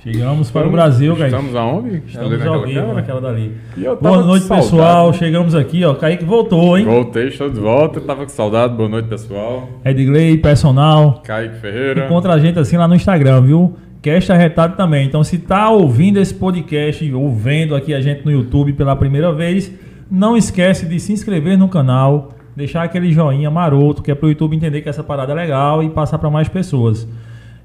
Chegamos para o Brasil, Kaique. Estamos aonde? Estamos ao vivo naquela dali. Boa noite, saudade. pessoal. Chegamos aqui, ó. Kaique voltou, hein? Voltei, estou de volta. Tava com saudade. Boa noite, pessoal. Edgley, personal. Kaique Ferreira. Encontra a gente assim lá no Instagram, viu? Cast Arretado também. Então, se tá ouvindo esse podcast ou vendo aqui a gente no YouTube pela primeira vez, não esquece de se inscrever no canal, deixar aquele joinha maroto, que é pro YouTube entender que essa parada é legal e passar para mais pessoas.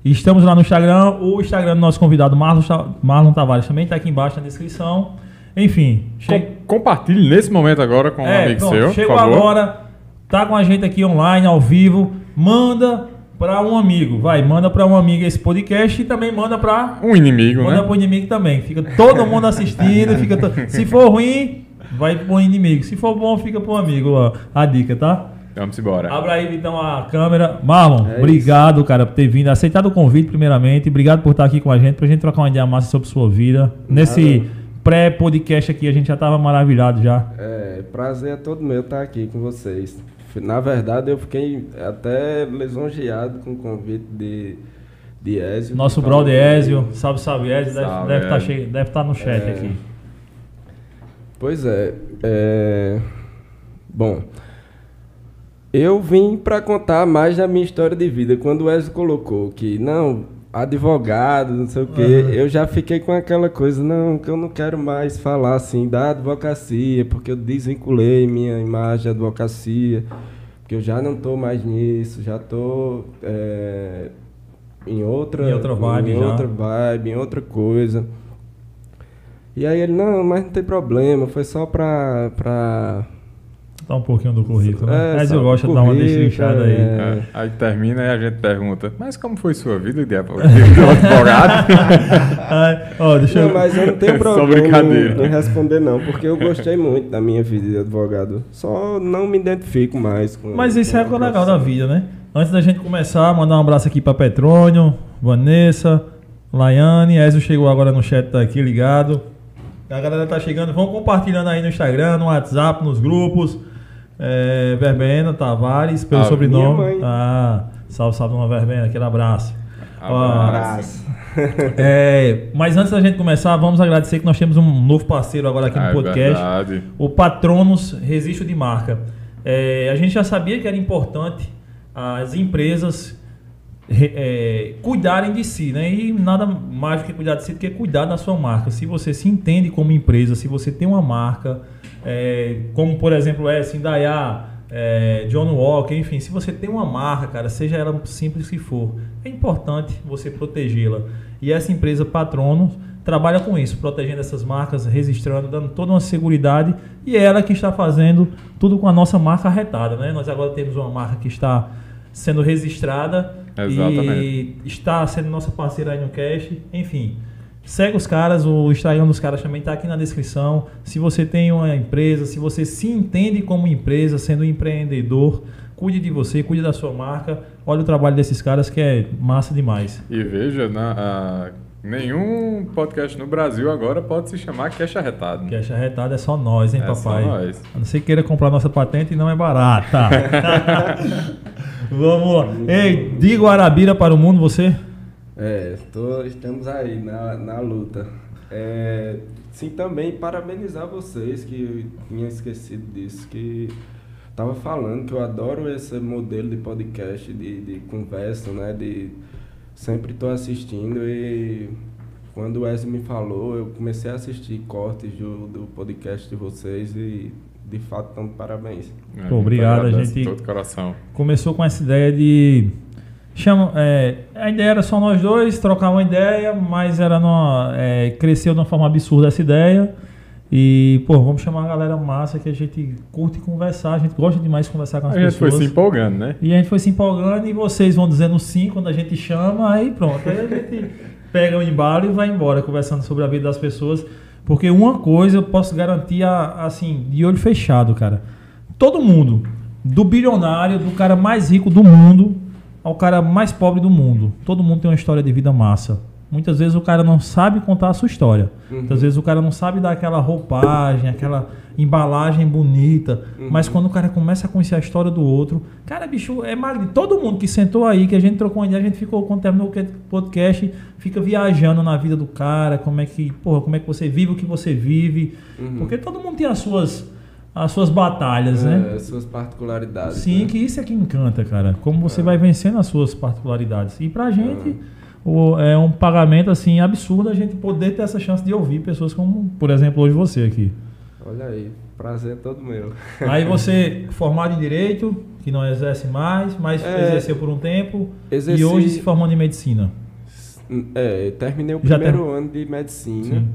Estamos lá no Instagram, o Instagram do nosso convidado Marlon, Marlon Tavares também tá aqui embaixo na descrição. Enfim, che- Com- compartilhe nesse momento agora com um é, amigo pronto, seu. chegou agora, tá com a gente aqui online, ao vivo, manda para um amigo, vai, manda para um amigo esse podcast e também manda para Um inimigo, manda né? pro inimigo também. Fica todo mundo assistindo, fica to- se for ruim, vai pro inimigo, se for bom, fica pro amigo, ó, a dica, tá? Vamos embora. Abra aí então a câmera. Marlon, É obrigado, cara, por ter vindo, aceitado o convite primeiramente, obrigado por estar aqui com a gente, pra gente trocar uma ideia massa sobre sua vida. Nesse pré-podcast aqui a gente já tava maravilhado já. É, prazer é todo meu estar aqui com vocês. Na verdade, eu fiquei até lisonjeado com o convite de, de Ezio. Nosso brother. Ezio, salve, salve Ezio, deve Salve, deve estar Ezio. deve tá no chat É. aqui. Pois é, é, Bom, eu vim para contar mais da minha história de vida. Quando o Ezio colocou que, não, advogado, não sei o quê, Aham. eu já fiquei com aquela coisa, não, que eu não quero mais falar assim da advocacia, porque eu desvinculei minha imagem da advocacia, porque eu já não tô mais nisso, já tô é, em outra, Em outra vibe em já. outra vibe, em outra coisa. E aí ele, não, mas não tem problema, foi só pra. pra... Dá um pouquinho do currículo, né? É, Mas eu gosto de dar uma destrinchada aí. é. É, aí termina e a gente pergunta, mas como foi sua vida de advo- de advogado? Ai, ó, deixa Não, eu... mas eu não tenho Só problema brincadeira. em, em responder, não, porque eu gostei muito da minha vida de advogado. Só não me identifico mais com. Mas isso com é o legal da vida, né? Antes da gente começar, mandar um abraço aqui pra Petrônio, Vanessa, Laiane, Ezio chegou agora no chat, tá aqui ligado. A galera tá chegando, vão compartilhando aí no Instagram, no WhatsApp, nos grupos. É, Verbena Tavares, pelo Ah, sobrenome. minha mãe. Ah, salve, salve, uma Verbena, aquele abraço. Abraço. É, mas antes da gente começar, vamos agradecer que nós temos um novo parceiro agora aqui Ah, no é podcast. verdade. O Patronos Registro de Marca. É, a gente já sabia que era importante as empresas re- é, cuidarem de si, né? E nada mais do que cuidar de si do que cuidar da sua marca. Se você se entende como empresa, se você tem uma marca, é, como por exemplo essa, Indaiá, é, John Walker, enfim, se você tem uma marca, cara, seja ela simples que for, é importante você protegê-la. E essa empresa Patronos trabalha com isso, protegendo essas marcas, registrando, dando toda uma segurança e é ela que está fazendo tudo com a nossa marca arretada, né? Nós agora temos uma marca que está sendo registrada Exatamente. e está sendo nossa parceira aí no Cash, enfim. Segue os caras, o Instagram dos caras também está aqui na descrição. Se você tem uma empresa, se você se entende como empresa, sendo um empreendedor, cuide de você, cuide da sua marca. Olha o trabalho desses caras que é massa demais. E veja, na- a- nenhum podcast no Brasil agora pode se chamar Cash Arretado. Cash arretado é só nós, hein, É só papai? nós. A não ser que queira comprar nossa patente e não é barata. Vamos lá. Ei, de Guarabira para o mundo, você? É, tô- estamos aí na, na luta. É, sim, também parabenizar vocês, que eu tinha esquecido disso, que tava falando que eu adoro esse modelo de podcast, de, de conversa, né? De sempre tô assistindo e quando o Wesley me falou, eu comecei a assistir cortes do, do podcast de vocês e de fato estão de parabéns. É, Pô, obrigado, a gente- todo coração. Começou com essa ideia de. Chama, é, a ideia era só nós dois, trocar uma ideia, mas era numa, é, cresceu de uma forma absurda essa ideia. E, pô, vamos chamar a galera massa que a gente curte conversar, a gente gosta demais de conversar com as A gente foi pessoas. se empolgando, né? E a gente foi se empolgando e vocês vão dizendo sim quando a gente chama, aí pronto. Aí a gente pega o embalo e vai embora conversando sobre a vida das pessoas. Porque uma coisa eu posso garantir, a- assim, de olho fechado, cara. Todo mundo, do bilionário, do cara mais rico do mundo ao cara mais pobre do mundo, todo mundo tem uma história de vida massa. Muitas vezes o cara não sabe contar a sua história. Uhum. Muitas vezes o cara não sabe dar aquela roupagem, aquela embalagem bonita. Uhum. Mas quando o cara começa a conhecer a história do outro, cara, bicho, é magnífico. Todo mundo que sentou aí, que a gente trocou uma ideia, a gente ficou, quando terminou o podcast, fica viajando na vida do cara, como é que, porra, como é que você vive o que você vive. Uhum. Porque todo mundo tem as suas, as suas batalhas, né? É, suas particularidades. Sim, né? que isso é que encanta, cara. Como você É. vai vencendo as suas particularidades. E pra gente o- é um pagamento assim absurdo a gente poder ter essa chance de ouvir pessoas como, por exemplo, hoje você aqui. Olha aí, prazer todo meu. Aí você formado em direito, que não exerce mais, mas É. exerceu por um tempo Exerci- e hoje se formando em medicina. É, terminei o Já primeiro ano de medicina. Sim.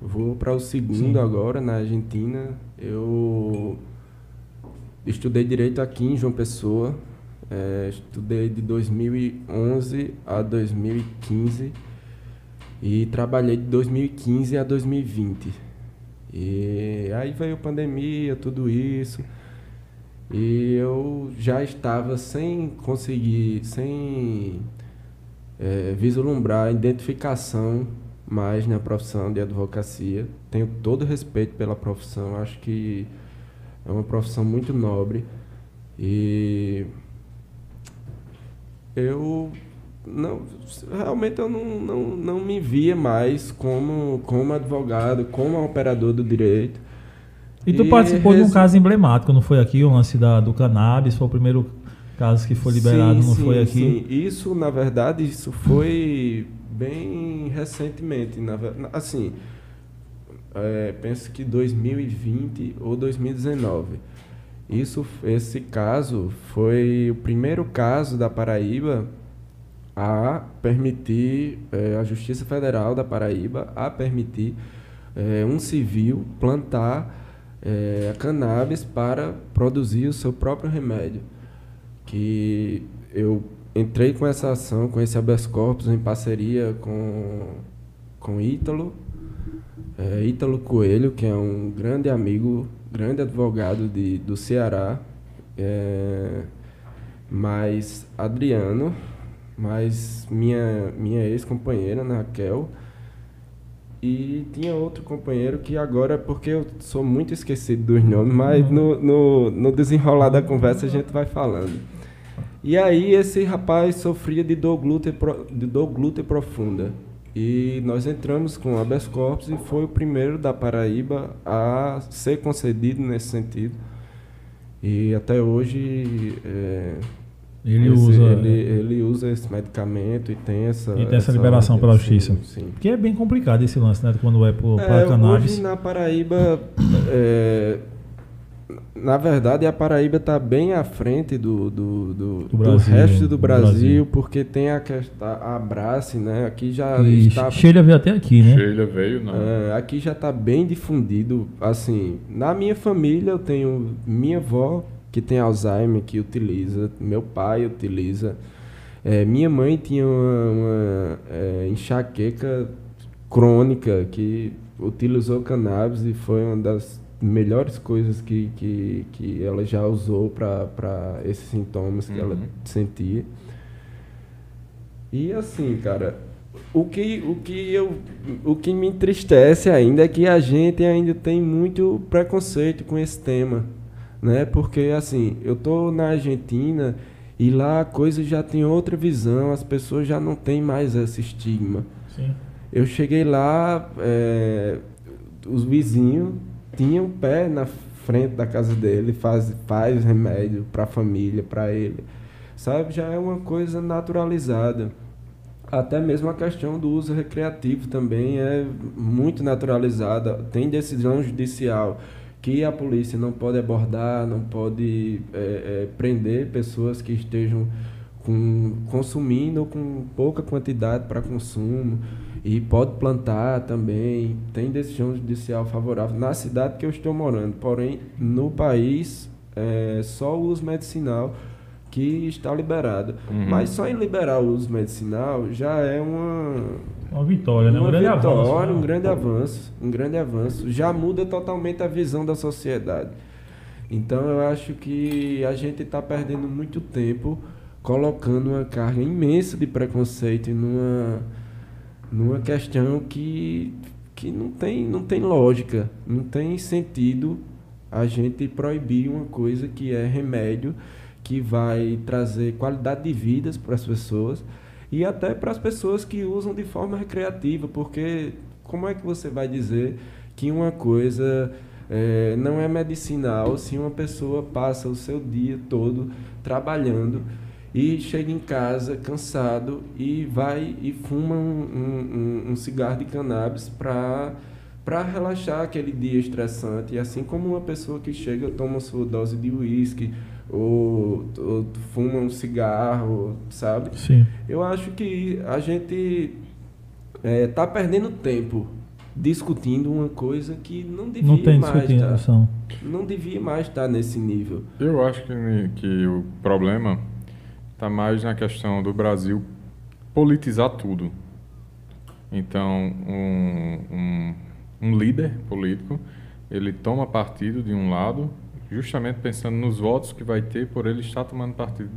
Vou para o segundo Sim. agora na Argentina. Eu estudei direito aqui em João Pessoa. É, estudei de 2011 a 2015 e trabalhei de 2015 a 2020. E aí veio pandemia, tudo isso. E eu já estava sem conseguir, sem é, vislumbrar a identificação mais na profissão de advocacia. Tenho todo respeito pela profissão, acho que é uma profissão muito nobre. E eu não realmente eu não, não, não me via mais como, como advogado, como operador do direito. E tu E participou de um caso emblemático, não foi aqui? O lance da, do cannabis, foi o primeiro caso que foi liberado, Sim, não sim, foi aqui? sim. Isso, na verdade, isso foi bem recentemente. Na, assim, é, penso que 2020 ou 2019. Isso, esse caso foi o primeiro caso da Paraíba a permitir, é, a Justiça Federal da Paraíba a permitir é, um civil plantar é, cannabis para produzir o seu próprio remédio. Que eu entrei com essa ação, com esse habeas corpus em parceria com com Ítalo, é, Ítalo Coelho, que é um grande amigo, grande advogado de, do Ceará, é, mais Adriano, mais minha minha ex-companheira, né, Raquel, e tinha outro companheiro que agora, porque eu sou muito esquecido dos nomes, mas no, no, no desenrolar da conversa a gente vai falando. E aí esse rapaz sofria de dor glútea, de dor glútea profunda. E nós entramos com habeas corpus e foi o primeiro da Paraíba a ser concedido nesse sentido. E até hoje é, Ele esse- usa. ele, ele usa esse medicamento e tem essa E tem essa liberação pela justiça. sim. Que é bem complicado esse lance, né? Quando é pro, pra É, cannabis. Hoje na Paraíba, é, na verdade, a Paraíba está bem à frente do, do, do, Do do Brasil, resto do do Brasil, Brasil. porque tem a questão, a Abrace, né? Aqui já E está, Sheila veio até aqui, né? Sheila veio, não. é, aqui já está bem difundido. Assim, na minha família eu tenho minha avó que tem Alzheimer que utiliza, meu pai utiliza, é, minha mãe tinha uma, uma, é, enxaqueca crônica que utilizou cannabis e foi uma das melhores coisas que, que, que ela já usou para esses sintomas que ela Uhum. sentia. E assim, cara, o que, o, que eu, o que me entristece ainda é que a gente ainda tem muito preconceito com esse tema, né? Porque assim, eu tô na Argentina e lá a coisa já tem outra visão, as pessoas já não têm mais esse estigma. Sim. Eu cheguei lá, é, os vizinhos tinham pé na frente da casa dele, faz, faz remédio para a família, para ele. Sabe, já é uma coisa naturalizada. Até mesmo a questão do uso recreativo também é muito naturalizada. Tem decisão judicial que a polícia não pode abordar, não pode é, é, prender pessoas que estejam com, consumindo ou com pouca quantidade para consumo e pode plantar também. Tem decisão judicial favorável na cidade que eu estou morando. Porém, no país, é só o uso medicinal que está liberado. Uhum. Mas só em liberar o uso medicinal já é uma, Uma vitória, né? Um uma grande vitória, avanço. né? um grande avanço, um grande avanço. Já muda totalmente a visão da sociedade. Então eu acho que a gente está perdendo muito tempo colocando uma carga imensa de preconceito numa numa questão que, que não, tem, não tem lógica, não tem sentido a gente proibir uma coisa que é remédio, que vai trazer qualidade de vidas para as pessoas e até para as pessoas que usam de forma recreativa, porque como é que você vai dizer que uma coisa é, não é medicinal se uma pessoa passa o seu dia todo trabalhando e chega em casa cansado e vai e fuma um, um, um cigarro de cannabis para para relaxar aquele dia estressante. E assim como uma pessoa que chega toma sua dose de uísque ou, ou fuma um cigarro, sabe? Sim. Eu acho que a gente é, tá perdendo tempo discutindo uma coisa que não devia Não tem mais discutindo, tá, não devia mais estar nesse nível. Eu acho que, que o problema está mais na questão do Brasil politizar tudo. Então, um, um, um líder político, ele toma partido de um lado, justamente pensando nos votos que vai ter por ele estar tomando partido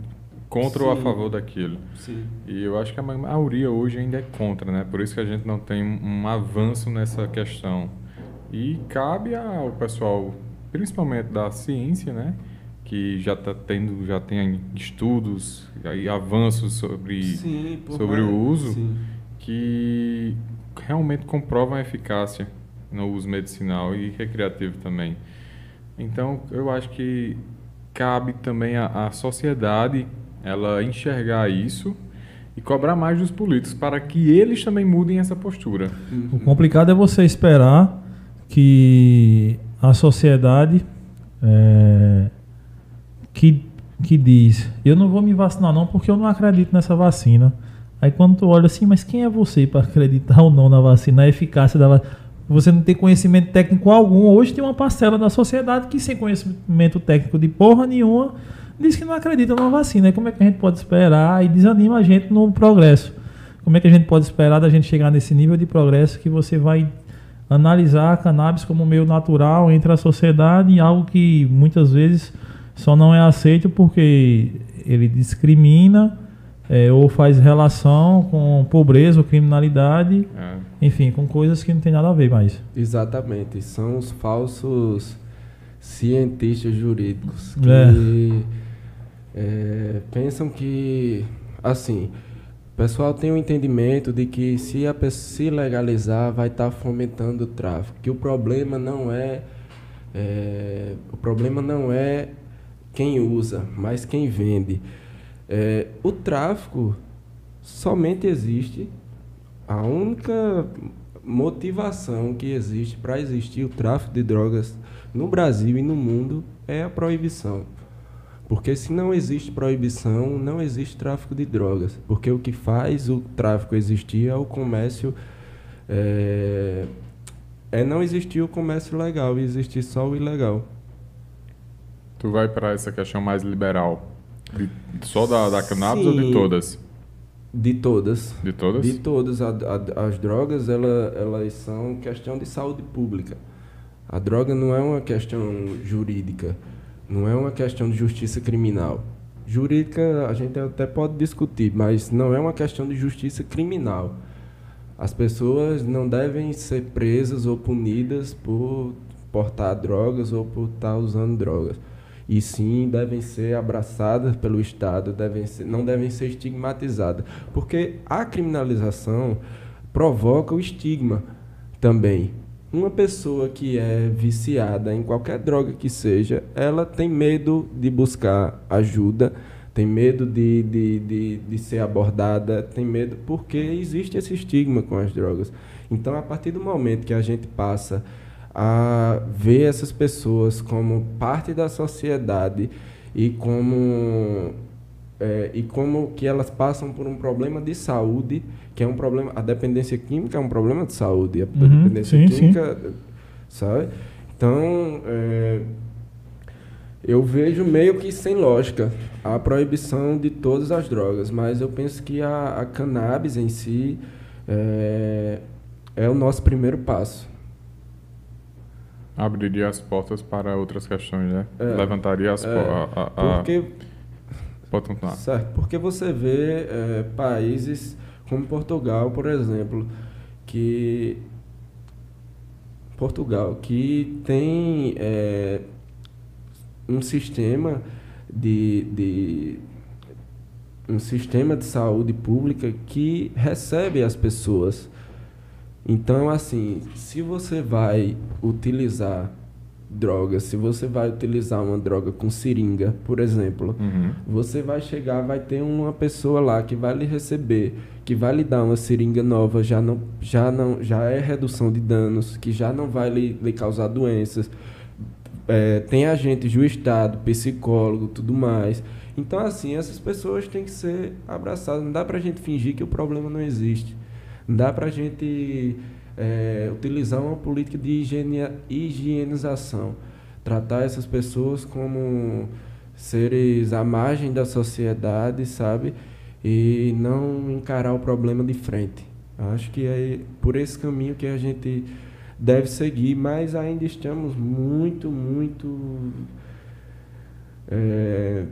contra ou a Sim. favor daquilo. Sim. E eu acho que a maioria hoje ainda é contra, né? Por isso que a gente não tem um avanço nessa questão. E cabe ao pessoal, principalmente da ciência, né? Que já está tendo, já tem estudos e avanços sobre, Sim, sobre o mais- uso sim. que realmente comprovam a eficácia no uso medicinal e recreativo também. Então, eu acho que cabe também à, à sociedade ela enxergar isso e cobrar mais dos políticos para que eles também mudem essa postura. O complicado é você esperar que a sociedade é, que, que diz, eu não vou me vacinar não porque eu não acredito nessa vacina. Aí quando tu olha assim, mas quem é você para acreditar ou não na vacina, na eficácia da vacina? Você não tem conhecimento técnico algum. Hoje tem uma parcela da sociedade que sem conhecimento técnico de porra nenhuma diz que não acredita na vacina. E como é que a gente pode esperar e desanima a gente no progresso? Como é que a gente pode esperar da gente chegar nesse nível de progresso que você vai analisar a cannabis como meio natural entre a sociedade e algo que muitas vezes só não é aceito porque ele discrimina é, ou faz relação com pobreza ou criminalidade, É, enfim, com coisas que não tem nada a ver mais. Exatamente, são os falsos cientistas jurídicos que é, pensam que, assim, o pessoal tem o entendimento de que se a pessoa se legalizar vai estar fomentando o tráfico, que o problema não é, é, o problema não é quem usa, mas quem vende. É, o tráfico somente existe a única motivação que existe para existir o tráfico de drogas no Brasil e no mundo é a proibição. Porque se não existe proibição, não existe tráfico de drogas. Porque o que faz o tráfico existir é o comércio. É, é não existir o comércio legal e existir só o ilegal. Tu vai para essa questão mais liberal, de- só da, da cannabis ou de Sim. todas? De todas. De todas? De todas. A- a- as drogas, ela, elas são questão de saúde pública. A droga não é uma questão jurídica. Não é uma questão de justiça criminal. Jurídica a gente até pode discutir, mas não é uma questão de justiça criminal. As pessoas não devem ser presas ou punidas por portar drogas ou por estar usando drogas. E sim devem ser abraçadas pelo Estado, devem ser, não devem ser estigmatizadas. Porque a criminalização provoca o estigma também. Uma pessoa que é viciada em qualquer droga que seja, ela tem medo de buscar ajuda, tem medo de, de, de, de ser abordada, tem medo porque existe esse estigma com as drogas. Então, a partir do momento que a gente passa a ver essas pessoas como parte da sociedade e como é, e como que elas passam por um problema de saúde, que é um problema, a dependência química é um problema de saúde, a Uhum, dependência sim, sim. química, sabe? Então, é, eu vejo meio que sem lógica a proibição de todas as drogas, mas eu penso que a, a cannabis em si é, é o nosso primeiro passo. Abriria as portas para outras questões, né? É. Levantaria as É, portas. a- Porque Pode continuar. Certo, porque você vê é, países como Portugal, por exemplo, que Portugal, que tem é, um sistema de, de um sistema de saúde pública que recebe as pessoas. Então, assim, se você vai utilizar drogas, se você vai utilizar uma droga com seringa, por exemplo, Uhum. você vai chegar, vai ter uma pessoa lá que vai lhe receber, que vai lhe dar uma seringa nova, já não, já não, já é redução de danos, que já não vai lhe, lhe causar doenças. É, tem agente do Estado, psicólogo, tudo mais. Então, assim, essas pessoas têm que ser abraçadas. Não dá pra gente fingir que o problema não existe. Dá pra gente é, utilizar uma política de higienização. Tratar essas pessoas como seres à margem da sociedade, sabe? E não encarar o problema de frente. Acho que é por esse caminho que a gente deve seguir, mas ainda estamos muito, muito. é,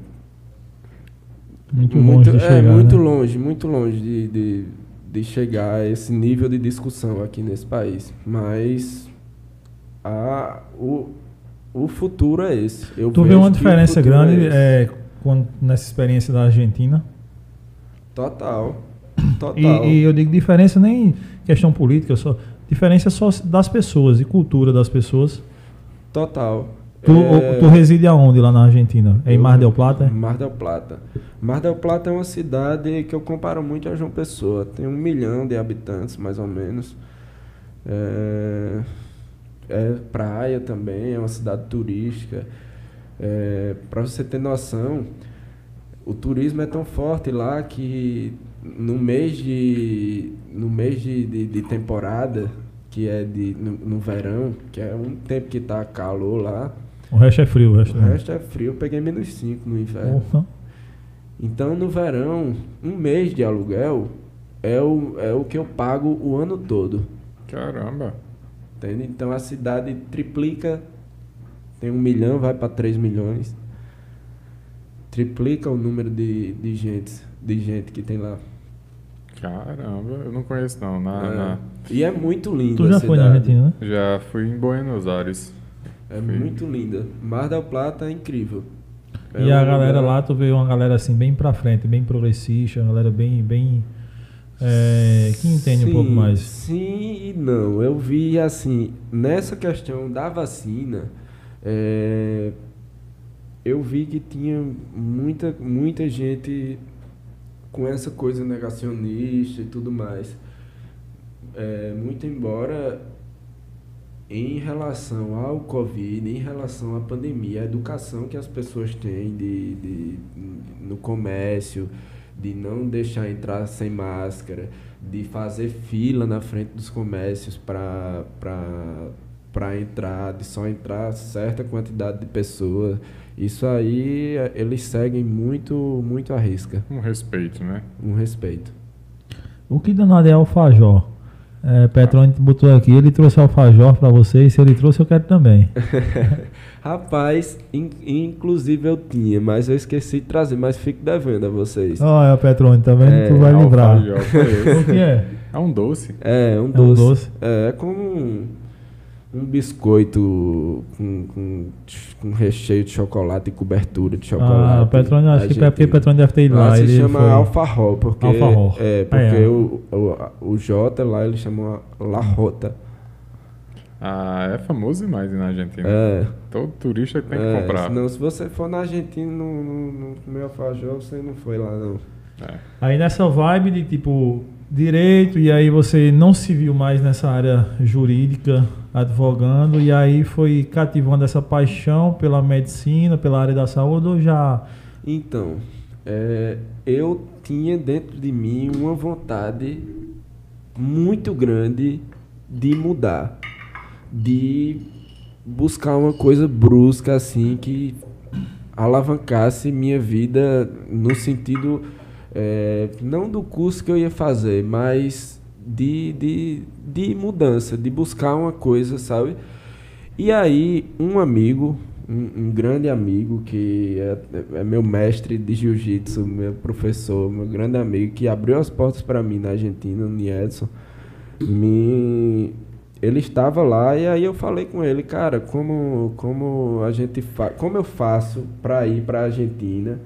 Muito longe de é, muito né? longe, muito longe de, de, de chegar a esse nível de discussão aqui nesse país. Mas a, o, o futuro é esse. Eu Tu vê uma diferença futuro grande é é, quando, nessa experiência da Argentina? Total. E, Total. e eu digo diferença nem questão política, só diferença só das pessoas e cultura das pessoas. Total. Tu, É, tu reside aonde lá na Argentina? É em Mar del Plata? é? Mar del Plata. Mar del Plata é uma cidade que eu comparo muito a João Pessoa. Tem um milhão de habitantes, mais ou menos. É, é praia também, é uma cidade turística. É, Para você ter noção, o turismo é tão forte lá que no mês de, no mês de, de, de temporada, que é de, no, no verão, que é um tempo que tá calor lá, O resto é frio, o resto, o resto é frio, eu peguei menos 5 no inverno. Então no verão, um mês de aluguel é o, é o que eu pago o ano todo. Caramba. Entende? Então a cidade triplica, tem um milhão, vai para 3 milhões. Triplica o número de, de, gente, de gente que tem lá. Caramba, eu não conheço não. Na, É. na- E é muito lindo Tu a já foi na cidade. Argentina, né? Já fui em Buenos Aires. É muito linda. Mar del Plata é incrível. É E a galera lugar- lá, tu vê uma galera assim, bem pra frente, bem progressista, uma galera bem. bem é, que entende um pouco Sim, mais. Sim e não. Eu vi assim, nessa questão da vacina, é, eu vi que tinha muita, muita gente com essa coisa negacionista e tudo mais. É, muito embora em relação ao Covid, em relação à pandemia, a educação que as pessoas têm de, de, no comércio, de não deixar entrar sem máscara, de fazer fila na frente dos comércios para entrar, de só entrar certa quantidade de pessoas. Isso aí eles seguem muito, muito à risca, Um respeito, né? um respeito. O que danado é alfajor? É, Petrone botou aqui, ele trouxe alfajor pra vocês, se ele trouxe eu quero também. Rapaz, in- inclusive eu tinha, mas eu esqueci de trazer, mas fico devendo a vocês. Olha, Petrone, tá vendo? É, tu vai livrar. Alfajor, conheço. O que é? É um doce. É, um É um doce. doce. É, é como um, biscoito com, com, com recheio de chocolate e cobertura de chocolate. Ah, Petrone, acho que é porque. Petrone deve ter ido lá. Se ele chama foi- alfarrol, porque, Alfarrol. É, porque Ah, é. O, o, o J lá ele chama La Rota. Ah, é famoso demais na Argentina. É, Todo turista tem que é, comprar. senão se você for na Argentina no, no, no comer alfajor, você não foi lá não. É. Aí nessa vibe de tipo direito, e aí você não se viu mais nessa área jurídica advogando, e aí foi cativando essa paixão pela medicina, pela área da saúde, ou já. Então, é, eu tinha dentro de mim uma vontade muito grande de mudar, de buscar uma coisa brusca assim que alavancasse minha vida no sentido é, não do curso que eu ia fazer, mas de, de, de mudança, de buscar uma coisa, sabe? E aí, um amigo, um, um grande amigo que é, é meu mestre de jiu-jitsu, meu professor, meu grande amigo, que abriu as portas para mim na Argentina, o Edson, me ele estava lá e aí eu falei com ele, cara, como como a gente fa como eu faço para ir para a Argentina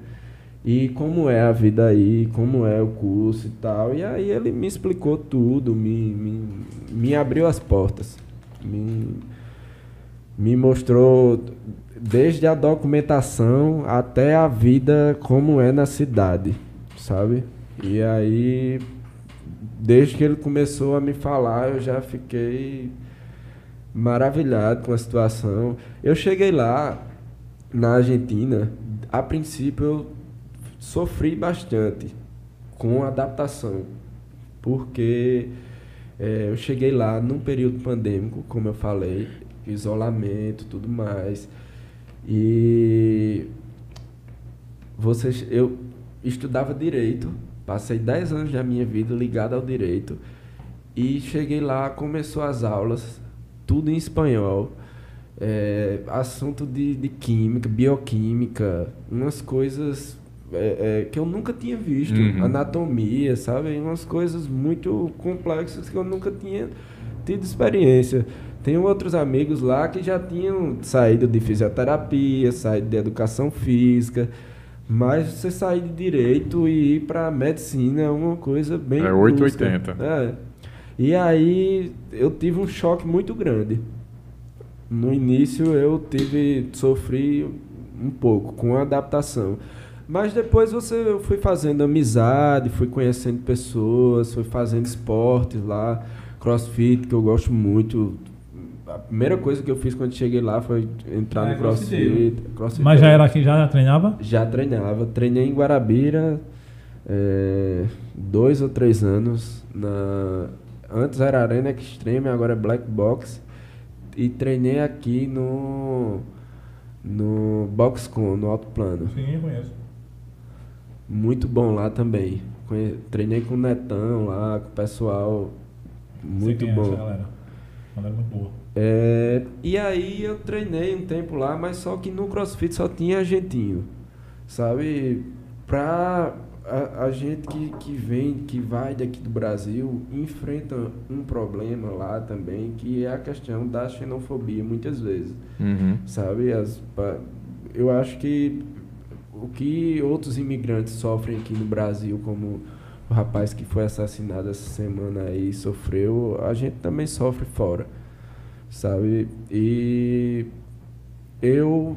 e como é a vida aí, como é o curso e tal. E aí ele me explicou tudo, me, me, me abriu as portas, me, me mostrou desde a documentação até a vida como é na cidade, sabe? E aí, desde que ele começou a me falar, eu já fiquei maravilhado com a situação. Eu cheguei lá na Argentina, a princípio eu sofri bastante com a adaptação, porque é, eu cheguei lá num período pandêmico, como eu falei, isolamento, tudo mais. E vocês, eu estudava direito, passei 10 anos da minha vida ligado ao direito e cheguei lá, começou as aulas, tudo em espanhol. É, assunto de, de química, bioquímica, umas coisas é, é, que eu nunca tinha visto. Uhum. Anatomia, sabe? Umas coisas muito complexas que eu nunca tinha tido experiência. Tenho outros amigos lá que já tinham saído de fisioterapia, saído de educação física. Mas você sair de direito e ir para medicina é uma coisa bem. É 880. É. E aí eu tive um choque muito grande. No início eu tive. sofri um pouco com a adaptação. Mas depois você foi fazendo amizade, foi conhecendo pessoas, foi fazendo esportes lá, crossfit, que eu gosto muito, a primeira coisa que eu fiz quando cheguei lá foi entrar ah, no é crossfit, crossfit. Mas já era aqui, já treinava? Já treinava. Treinei em Guarabira é, dois ou três anos. Na, antes era Arena Extreme, agora é Black Box. E treinei aqui no, no Boxcon, no alto plano. Sim, eu conheço. Muito bom lá também. Treinei com o Netão lá, com o pessoal. Muito bom. É essa galera. Galera muito boa. É, e aí eu treinei um tempo lá, mas só que no CrossFit só tinha argentino, sabe? Pra a, a, gente que, que vem, que vai daqui do Brasil, enfrenta um problema lá também, que é a questão da xenofobia, muitas vezes, uhum. sabe? As, eu acho que o que outros imigrantes sofrem aqui no Brasil, como o rapaz que foi assassinado essa semana aí sofreu, a gente também sofre fora sabe? E eu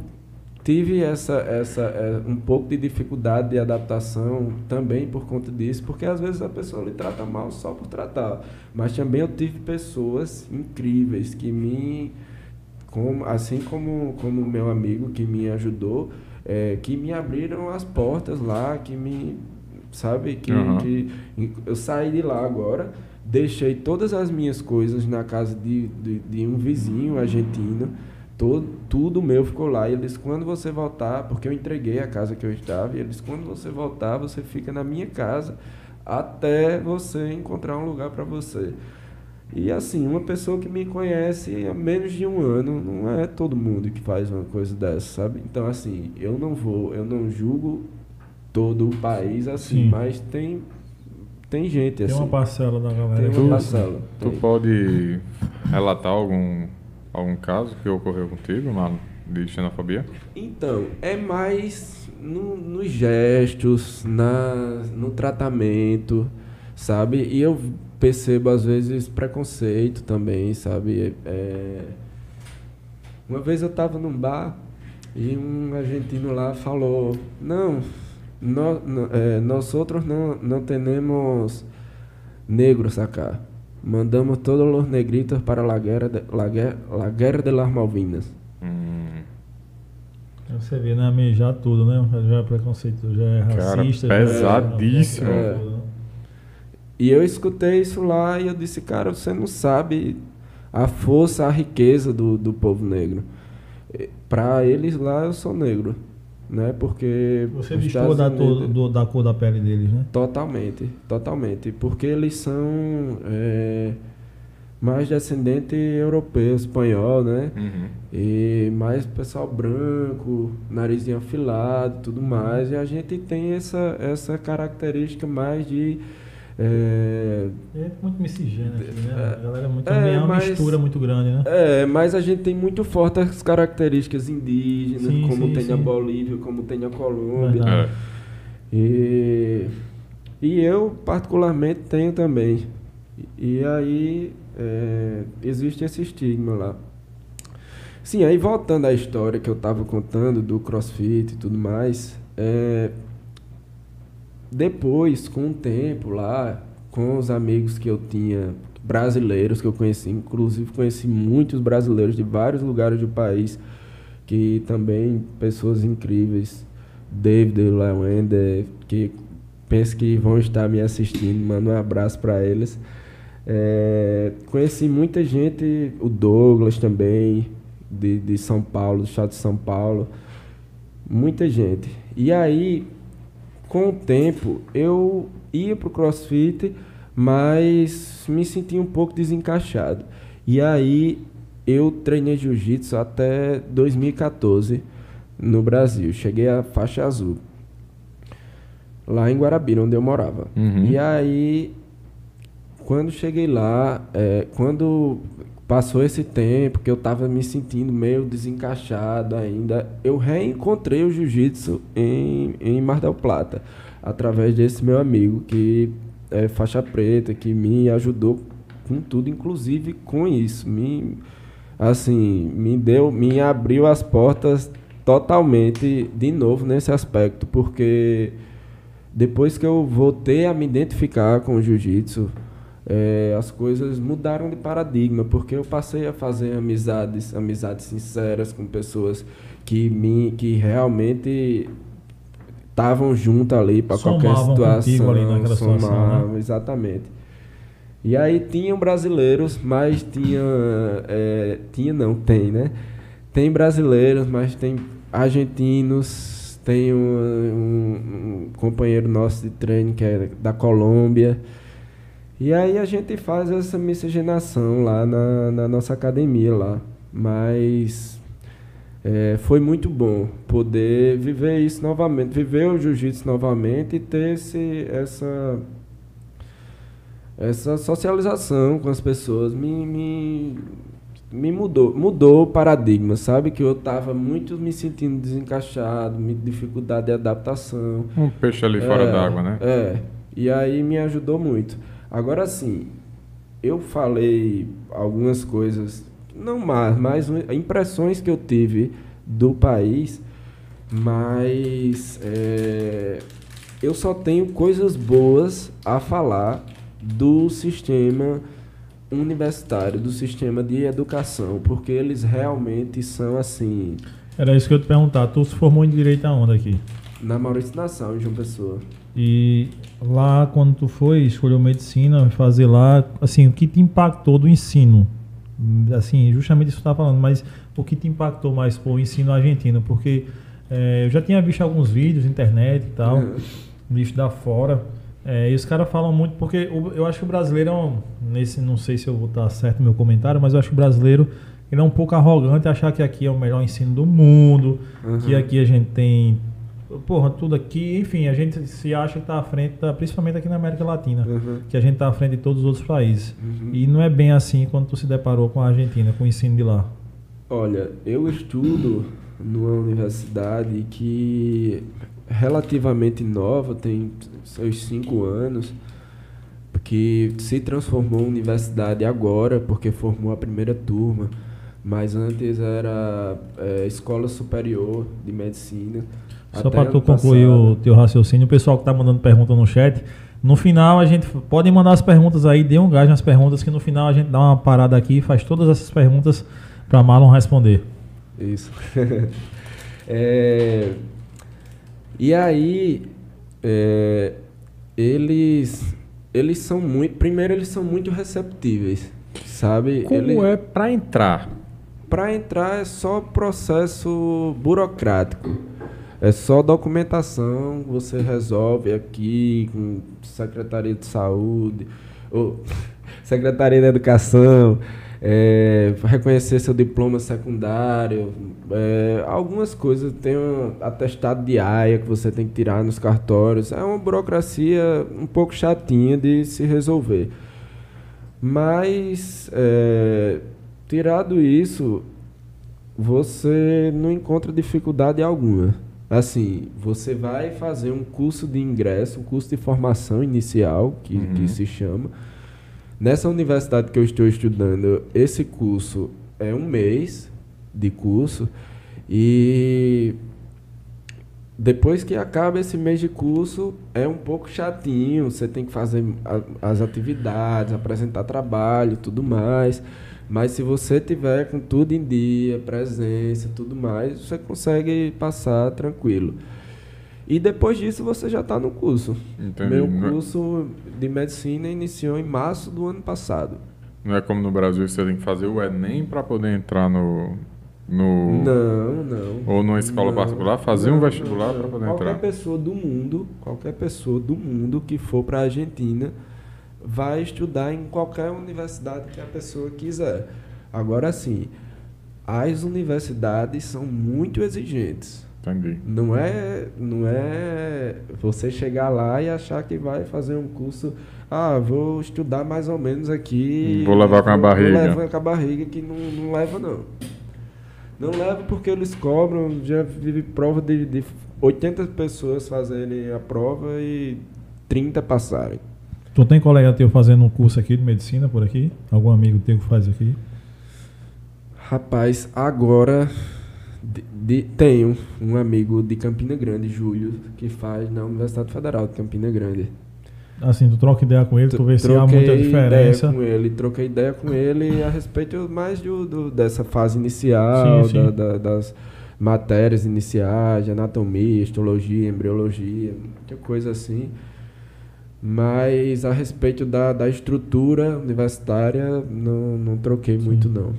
tive essa, essa é, um pouco de dificuldade de adaptação também por conta disso, porque às vezes a pessoa lhe trata mal só por tratar. Mas também eu tive pessoas incríveis que me, como, assim como como meu amigo que me ajudou, é, que me abriram as portas lá, que me sabe que, uhum. que eu saí de lá agora deixei todas as minhas coisas na casa de, de, de um vizinho argentino. Todo, tudo meu ficou lá. E eles, quando você voltar, porque eu entreguei a casa que eu estava, e eles, quando você voltar, você fica na minha casa até você encontrar um lugar para você. E assim, uma pessoa que me conhece há menos de um ano, não é todo mundo que faz uma coisa dessa, sabe? Então, assim, eu não vou, eu não julgo todo o país assim, Sim. mas tem tem gente tem assim. Tem uma parcela da galera. Tem uma tu, parcela. Tu tem. pode relatar algum, algum caso que ocorreu contigo, mano, de xenofobia? Então, é mais no, nos gestos, na, no tratamento, sabe? E eu percebo, às vezes, preconceito também, sabe? É... Uma vez eu estava num bar e um argentino lá falou: Não, no, no, eh, nosotros no, no tenemos negros acá. Mandamos todos los negritos para la guerra de, la guerra, la guerra de las Malvinas. Hum. Você vê, né? Já tudo, né? Já é preconceito, já é racista. Cara, pesadíssimo. Já é, é. E eu escutei isso lá e eu disse, cara, você não sabe a força, a riqueza do, do povo negro. Para eles lá, eu sou negro né? Porque você distou da, da cor da pele deles, né? Totalmente, totalmente, porque eles são é, mais descendente europeu, espanhol, né? Uhum. E mais pessoal branco, narizinho afilado, tudo mais. E a gente tem essa essa característica mais de É, É muito miscigêneo aqui, né? A galera é muito. É, É, uma mas- mistura muito grande, né? é, mas a gente tem muito forte as características indígenas, Sim, como sim, tem a sim. Bolívia, como tem a Colômbia. É. E, e eu, particularmente, tenho também. E, e aí, é, existe esse estigma lá. Sim, aí voltando à história que eu estava contando do crossfit e tudo mais, é, depois, com o tempo lá, com os amigos que eu tinha, brasileiros que eu conheci, inclusive conheci muitos brasileiros de vários lugares do país, que também pessoas incríveis, David Lawender, que penso que vão estar me assistindo, mando um abraço para eles. É, conheci muita gente, o Douglas também, de, de São Paulo, do estado de São Paulo, muita gente. E aí, com o tempo, eu ia pro CrossFit, mas me sentia um pouco desencaixado. E aí, eu treinei Jiu-Jitsu até 2014 no Brasil. Cheguei à faixa azul. Lá em Guarabira, onde eu morava. Uhum. E aí, quando cheguei lá, é, quando passou esse tempo que eu tava me sentindo meio desencaixado ainda, eu reencontrei o jiu-jitsu em, em Mar del Plata, através desse meu amigo que é faixa preta, que me ajudou com tudo, inclusive com isso. Me, assim, me deu, me abriu as portas totalmente de novo nesse aspecto, porque depois que eu voltei a me identificar com o jiu-jitsu, é, as coisas mudaram de paradigma, porque eu passei a fazer amizades, amizades sinceras com pessoas que me que realmente estavam junto ali para qualquer Somavam situação, ali naquela situação, né? somavam, exatamente. E aí tinham brasileiros, mas tinha, é, tinha não, tem, né? Tem brasileiros, mas tem argentinos, tem um, um- um companheiro nosso de treino que é da Colômbia. E aí a gente faz essa miscigenação lá na, na nossa academia lá. Mas é, foi muito bom poder viver isso novamente, viver o jiu-jitsu novamente e ter esse, essa, essa socialização com as pessoas. Me, me, me mudou, mudou o paradigma, sabe? Que eu estava muito me sentindo desencaixado, me- dificuldade de adaptação. Um peixe ali fora É, d'água, né? É, e aí me ajudou muito. Agora sim, eu falei algumas coisas, não mais, mas impressões que eu tive do país, mas é, eu só tenho coisas boas a falar do sistema universitário, do sistema de educação, porque eles realmente são assim, Era isso que eu te perguntar. Tu se formou em direito aonde aqui? Na Maurício Nação, em João Pessoa. E lá, quando tu foi, escolheu medicina, fazer lá, assim, o que te impactou do ensino? Assim, justamente isso que tu tá falando, mas o que te impactou mais pô, o ensino argentino? Porque eh, eu já tinha visto alguns vídeos internet e tal, Uhum. visto da fora, eh, e os caras falam muito, porque o- eu acho que o brasileiro é um, nesse, não sei se eu vou estar certo no meu comentário, mas eu acho que o brasileiro ele é um pouco arrogante achar que aqui é o melhor ensino do mundo, que Uhum. aqui a gente tem porra, tudo aqui, enfim, a gente se acha que tá à frente, da- principalmente aqui na América Latina, Uhum. que a gente tá à frente de todos os outros países. Uhum. E não é bem assim quando tu se deparou com a Argentina, com o ensino de lá. Olha, eu estudo numa universidade que é relativamente nova, tem seus cinco anos, que se transformou em universidade agora, porque formou a primeira turma, mas antes era é, escola superior de medicina. Só para tu concluir passado. o teu raciocínio, o pessoal que tá mandando pergunta no chat, no final a gente pode mandar as perguntas aí, dê um gás nas perguntas, que no final a gente dá uma parada aqui e faz todas essas perguntas para Marlon responder. Isso. É, e aí, é, eles, eles são muito. Primeiro, eles são muito receptíveis, sabe? Como Ele- é pra entrar? Para entrar é só processo burocrático. É só documentação, você resolve aqui com Secretaria de Saúde, ou Secretaria da Educação, é, reconhecer seu diploma secundário, é, algumas coisas, tem um atestado de AIA que você tem que tirar nos cartórios. É uma burocracia um pouco chatinha de se resolver. Mas, é, tirado isso, você não encontra dificuldade alguma. Assim, você vai fazer um curso de ingresso, um curso de formação inicial, que, uhum. que se chama. Nessa universidade que eu estou estudando, esse curso é um mês de curso e depois que acaba esse mês de curso, é um pouco chatinho, você tem que fazer as atividades, apresentar trabalho, tudo mais. Mas se você tiver com tudo em dia, presença, tudo mais, você consegue passar tranquilo. E depois disso você já está no curso. Entendi. Meu é curso de medicina iniciou em março do ano passado. Não é como no Brasil você tem que fazer o Enem para poder entrar no, no. Não, não. Ou numa escola não, particular, fazer não, um vestibular para poder qualquer entrar. Qualquer pessoa do mundo, qualquer pessoa do mundo que for para a Argentina vai estudar em qualquer universidade que a pessoa quiser. Agora sim, as universidades são muito exigentes. Entendi. Não é, não é você chegar lá e achar que vai fazer um curso. Ah, vou estudar mais ou menos aqui. Vou levar com a barriga. Vou levar com a barriga que não, não leva não. Não leva porque eles cobram, já vive prova de, de 80 pessoas fazerem a prova e 30 passarem. Tu tem colega teu fazendo um curso aqui de medicina por aqui? Algum amigo teu que faz aqui? Rapaz, agora de, de, tenho um amigo de Campina Grande, Júlio, que faz na Universidade Federal de Campina Grande. Assim, tu troca ideia com ele, tu vê se há muita diferença. Ideia com ele, troquei ideia com ele a respeito mais do, do dessa fase inicial, sim, sim. Da, da, das matérias iniciais, de anatomia, histologia, embriologia, muita coisa assim. Mas a respeito da, da estrutura universitária, não, não troquei sim. muito não.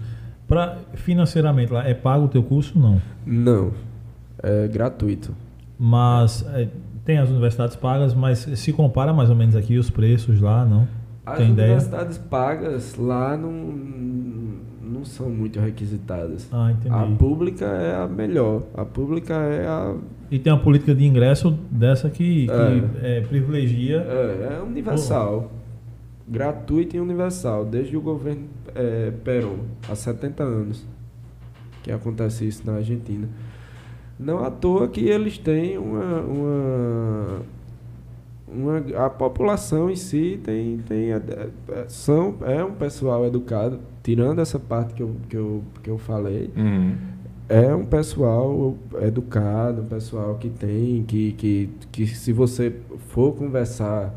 Pra, financeiramente, lá é pago o teu curso não? Não, é gratuito. Mas é, tem as universidades pagas, mas se compara mais ou menos aqui os preços lá, não? As Tem universidades ideia? pagas lá não, não são muito requisitadas. Ah, entendi. A pública é a melhor. A pública é a. E tem uma política de ingresso dessa que, que é. É, privilegia. É, é universal. Gratuito e universal. Desde o governo é, Perón, há 70 anos que acontece isso na Argentina. Não à toa que eles têm uma, uma, uma a população em si tem, tem são é um pessoal educado, tirando essa parte que eu, que eu, que eu falei. Uhum. É um pessoal educado, um pessoal que tem, que, que, que se você for conversar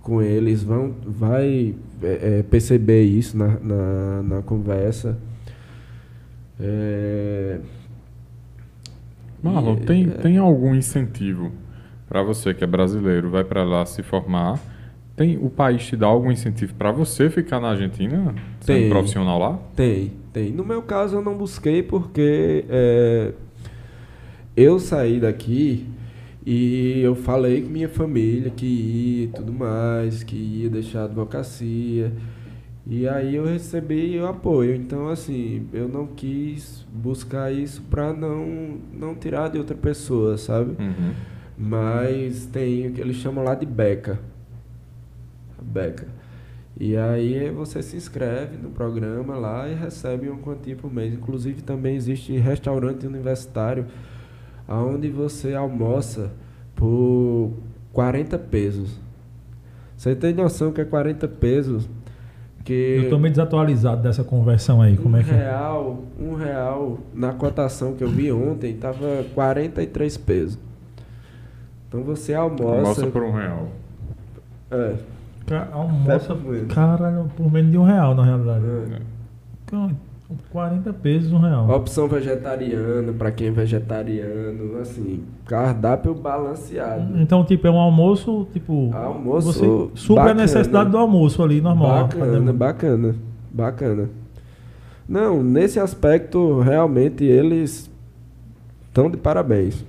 com eles, vão, vai é, é perceber isso na, na, na conversa. É, Marlon, tem, tem algum incentivo para você que é brasileiro, vai para lá se formar? Tem o país te dá algum incentivo para você ficar na Argentina, sendo tem, profissional lá? Tem, tem. No meu caso eu não busquei porque é, eu saí daqui e eu falei com minha família que ia e tudo mais, que ia deixar a advocacia. E aí eu recebi o apoio. Então, assim, eu não quis buscar isso para não, não tirar de outra pessoa, sabe? Uhum. Mas tem o que eles chamam lá de beca. Beca. E aí você se inscreve no programa lá e recebe uma quantia por mês. Inclusive também existe restaurante universitário onde você almoça por 40 pesos. Você tem noção que é 40 pesos que eu estou meio desatualizado dessa conversão aí. Como um é que é? real, é? Um real na cotação que eu vi ontem estava 43 pesos. Então você almoça. Almoça por um real. É. almoça. Caralho, por menos de um real na realidade. É. 40 pesos um real. Opção vegetariana, para quem é vegetariano, assim, cardápio balanceado. Então, tipo, é um almoço, tipo. Almoço. Você supra bacana, a necessidade do almoço ali, normal. Bacana, bacana, bacana. Não, nesse aspecto, realmente, eles estão de parabéns.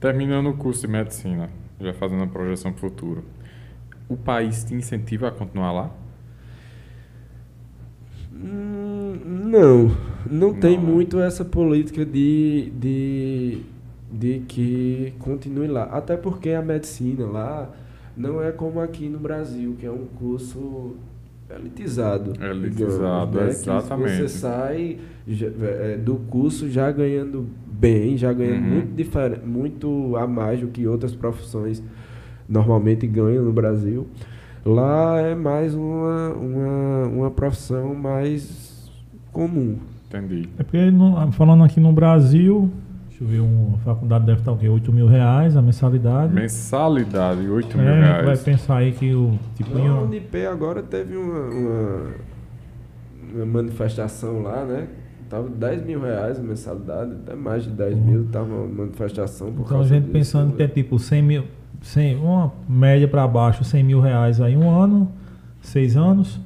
Terminando o curso de medicina, já fazendo a projeção para o futuro, o país te incentiva a continuar lá? Hum, não, não tem Não, né? muito essa política de, de, de que continue lá. Até porque a medicina lá não é como aqui no Brasil, que é um curso elitizado. Elitizado, digamos, né? exatamente. Que você sai é, do curso já ganhando bem, já ganhando Uhum. muito, muito a mais do que outras profissões normalmente ganham no Brasil. Lá é mais uma, uma, uma profissão mais comum. Entendi. É porque, no- falando aqui no Brasil, deixa eu ver, uma faculdade deve estar o quê? 8 mil reais a mensalidade. Mensalidade, 8 mil É, a gente vai reais. pensar aí que o tipo a um- Unip agora teve uma, uma, uma manifestação lá, né? Tava 10 mil reais a mensalidade, até mais de 10 Uhum. mil, tava uma manifestação por Então a gente disso, pensando né? que é tipo 100 mil, 100, uma média para baixo, 100 mil reais aí um ano, seis anos.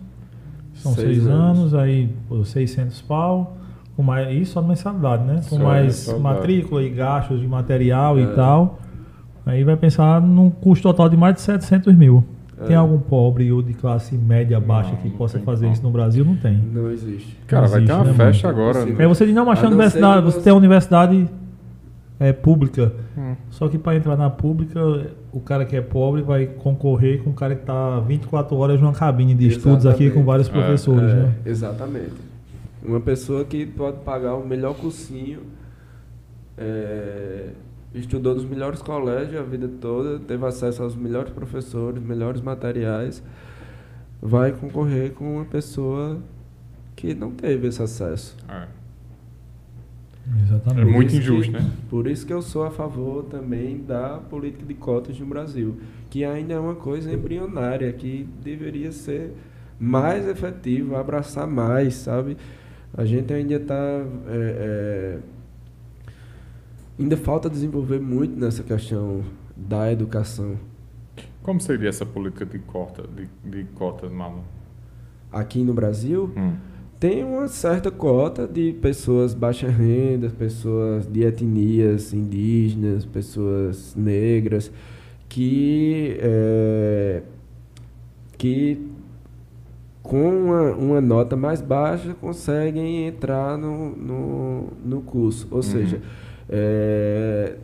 São Seis seis, anos. anos. aí pô, 600 pau, com mais, isso só mensalidade, né? Com Só mais mensalidade. matrícula e gastos de material É. e tal. Aí vai pensar num custo total de mais de 700 mil. Tem É. algum pobre ou de classe média baixa Não, que não possa tem fazer como. isso no Brasil? Não tem. Não existe. Cara, vai ter uma né, festa mano? agora. Impossível. Aí você diz, não, mas A não universidade, você- tem a universidade é, pública. Hum. Só que para entrar na pública, o cara que é pobre vai concorrer com o cara que está 24 horas numa cabine de estudos aqui com Exatamente. vários É, professores, É, né? Exatamente. Uma pessoa que pode pagar o melhor cursinho, é, estudou nos melhores colégios a vida toda, teve acesso aos melhores professores, melhores materiais, vai concorrer com uma pessoa que não teve esse acesso. É. Exatamente. É muito injusto, que- né? Por isso que eu sou a favor também da política de cotas no Brasil, que ainda é uma coisa embrionária, que deveria ser mais efetivo, abraçar mais, sabe? A gente ainda está. ainda falta desenvolver muito nessa questão da educação. Como seria essa política de cota, de, de cotas, Malu? Aqui no Brasil, Hum. Tem uma certa cota de pessoas baixa renda, pessoas de etnias indígenas, pessoas negras, que, é, que com uma, uma nota mais baixa conseguem entrar no, no, no curso. Ou Uhum. seja, é,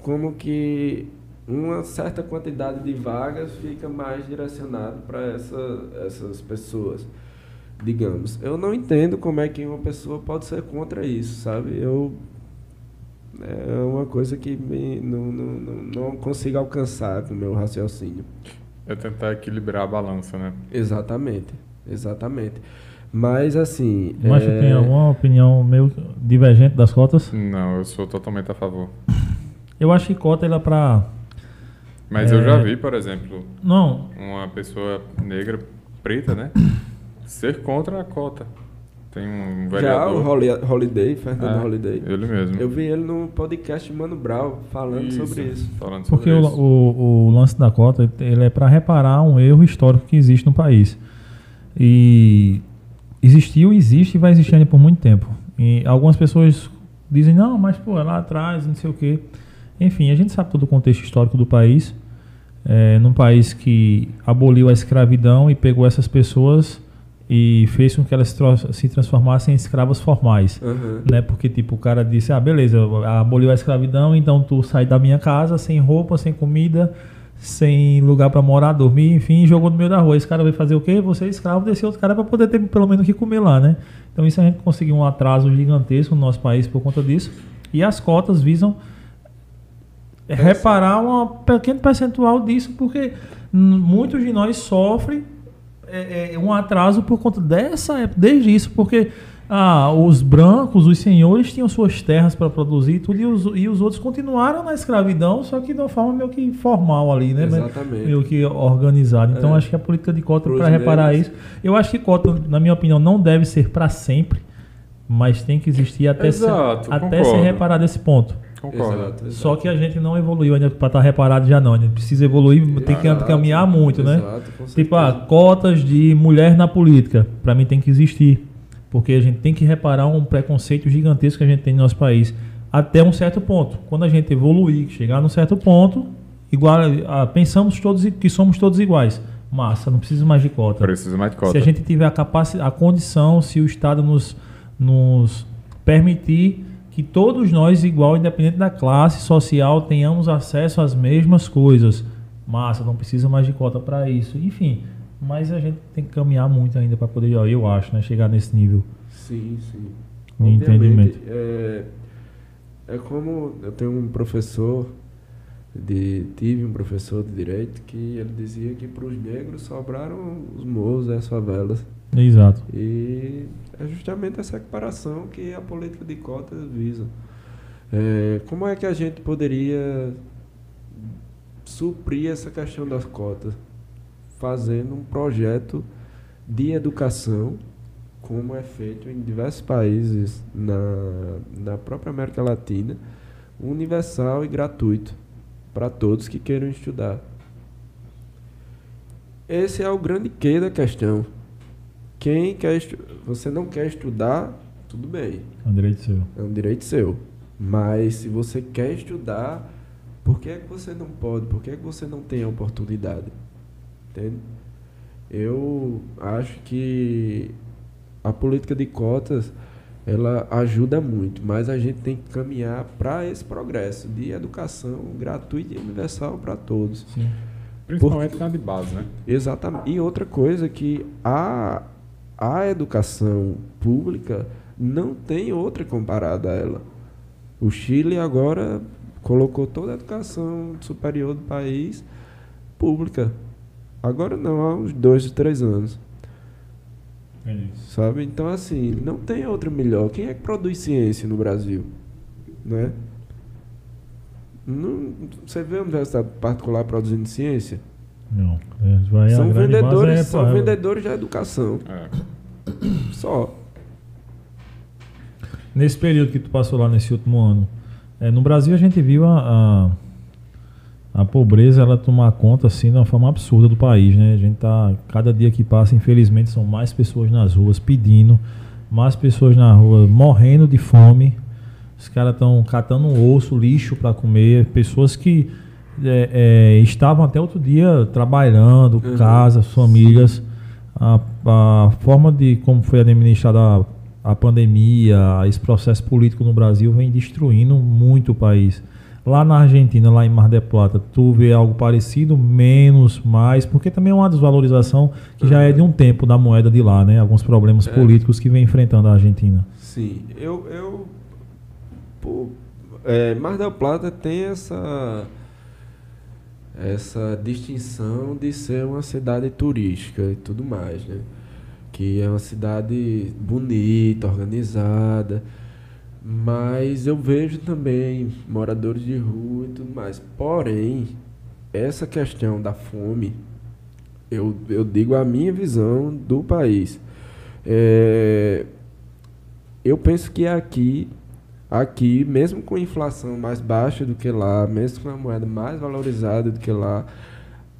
como que uma certa quantidade de vagas fica mais direcionado para essa, essas pessoas digamos. Eu não entendo como é que uma pessoa pode ser contra isso, sabe? Eu é uma coisa que me, não, não, não, não consigo alcançar com o meu raciocínio. É tentar equilibrar a balança, né? Exatamente, exatamente. Mas assim. Mas é, tem alguma opinião meio divergente das cotas? Não, eu sou totalmente a favor. Eu acho que cota ela para Mas É. eu já vi, por exemplo, não, uma pessoa negra, preta, né? Ser contra a cota. Tem um Já vereador. o Holi- Holiday, Fernando É, Holiday. Ele mesmo. Eu vi ele no podcast Mano Brown falando sobre isso. Falando sobre porque o, isso. o, o lance da cota ele é para reparar um erro histórico que existe no país. E existiu, existe e vai existir ainda por muito tempo. E algumas pessoas dizem, não, mas pô, é lá atrás, não sei o quê. Enfim, a gente sabe todo o contexto histórico do país. É, num país que aboliu a escravidão e pegou essas pessoas e fez com que elas se transformassem em escravas formais Aham. né? Porque tipo o cara disse, ah, beleza, aboliu a escravidão, então tu sai da minha casa sem roupa, sem comida, sem lugar para morar, dormir, enfim, jogou no meio da rua. Esse cara vai fazer o quê? Você é escravo desse outro cara para poder ter pelo menos o que comer lá, né? Então isso a gente conseguiu um atraso gigantesco no nosso país por conta disso. E as cotas visam reparar um pequeno percentual disso, porque muitos de nós sofrem é, é, um atraso por conta dessa época, desde isso, porque ah, os brancos, os senhores tinham suas terras para produzir e tudo, e os, e os outros continuaram na escravidão, só que de uma forma meio que formal ali, né? Exatamente. Meio que organizada. Então É. acho que a política de cota para reparar negros. isso. Eu acho que cota, na minha opinião, não deve ser para sempre, mas tem que existir até, Exato, ser, até ser reparado esse ponto. Concordo. Exato, exato. Só que a gente não evoluiu ainda para estar reparado já não. A gente precisa evoluir, tem que Exato, caminhar muito, né? exato, Tipo, ah, cotas de mulher na política, para mim tem que existir. Porque a gente tem que reparar um preconceito gigantesco que a gente tem no nosso país. Até um certo ponto. Quando a gente evoluir, chegar num certo ponto, igual, ah, pensamos todos que somos todos iguais. massa, não precisa mais de cota. Precisa mais de cota. Se a gente tiver a capacidade, a condição, se o Estado nos, nos permitir que todos nós, igual, independente da classe social, tenhamos acesso às mesmas coisas. Massa, não precisa mais de cota para isso. Enfim, mas a gente tem que caminhar muito ainda para poder, eu acho, né, chegar nesse nível. Sim, sim. De entendimento. É, é como eu tenho um professor de tive um professor de direito que ele dizia que para os negros sobraram os morros e as favelas Exato. e é justamente essa equiparação que a política de cotas visa. É, como é que a gente poderia suprir essa questão das cotas? Fazendo um projeto de educação, como é feito em diversos países na, na própria América Latina, universal e gratuito para todos que queiram estudar. Esse é o grande quê da questão. Quem quer estu- você não quer estudar, tudo bem, É um direito seu. é um direito seu. Mas se você quer estudar, por que é que você não pode? Por que é que você não tem a oportunidade? Entende? Eu acho que a política de cotas ela ajuda muito, mas a gente tem que caminhar para esse progresso de educação gratuita e universal para todos. Sim. Principalmente na de base, né? Exatamente. E outra coisa que a, a educação pública não tem outra comparada a ela. O Chile agora colocou toda a educação superior do país pública. Agora não, há uns dois, três anos. Sabe? Então, assim, não tem outra melhor. Quem é que produz ciência no Brasil? Né? Não, você vê a universidade particular produzindo ciência? Não. É, vai são vendedores, é, são é- vendedores da educação. É. Só. Nesse período que tu passou lá nesse último ano, é, no Brasil a gente viu a, a, a pobreza ela tomar conta assim de uma forma absurda do país, né? A gente tá cada dia que passa, infelizmente, são mais pessoas nas ruas pedindo, mais pessoas na rua morrendo de fome. Os caras estão catando osso, lixo para comer, pessoas que é, é, estavam até outro dia trabalhando, Uhum. casas, famílias. A, a forma de como foi administrada a, a pandemia, esse processo político no Brasil vem destruindo muito o país. Lá na Argentina, lá em Mar del Plata, tu vê algo parecido, menos, mais, porque também é uma desvalorização que já é de um tempo da moeda de lá, né? Alguns problemas É. políticos que vem enfrentando a Argentina. Sim. Eu. eu pô, é, Mar del Plata tem essa. Essa distinção de ser uma cidade turística e tudo mais, né? Que é uma cidade bonita, organizada. Mas eu vejo também moradores de rua e tudo mais. Porém, essa questão da fome, eu, eu digo a minha visão do país. É, eu penso que aqui, aqui, mesmo com inflação mais baixa do que lá, mesmo com a moeda mais valorizada do que lá,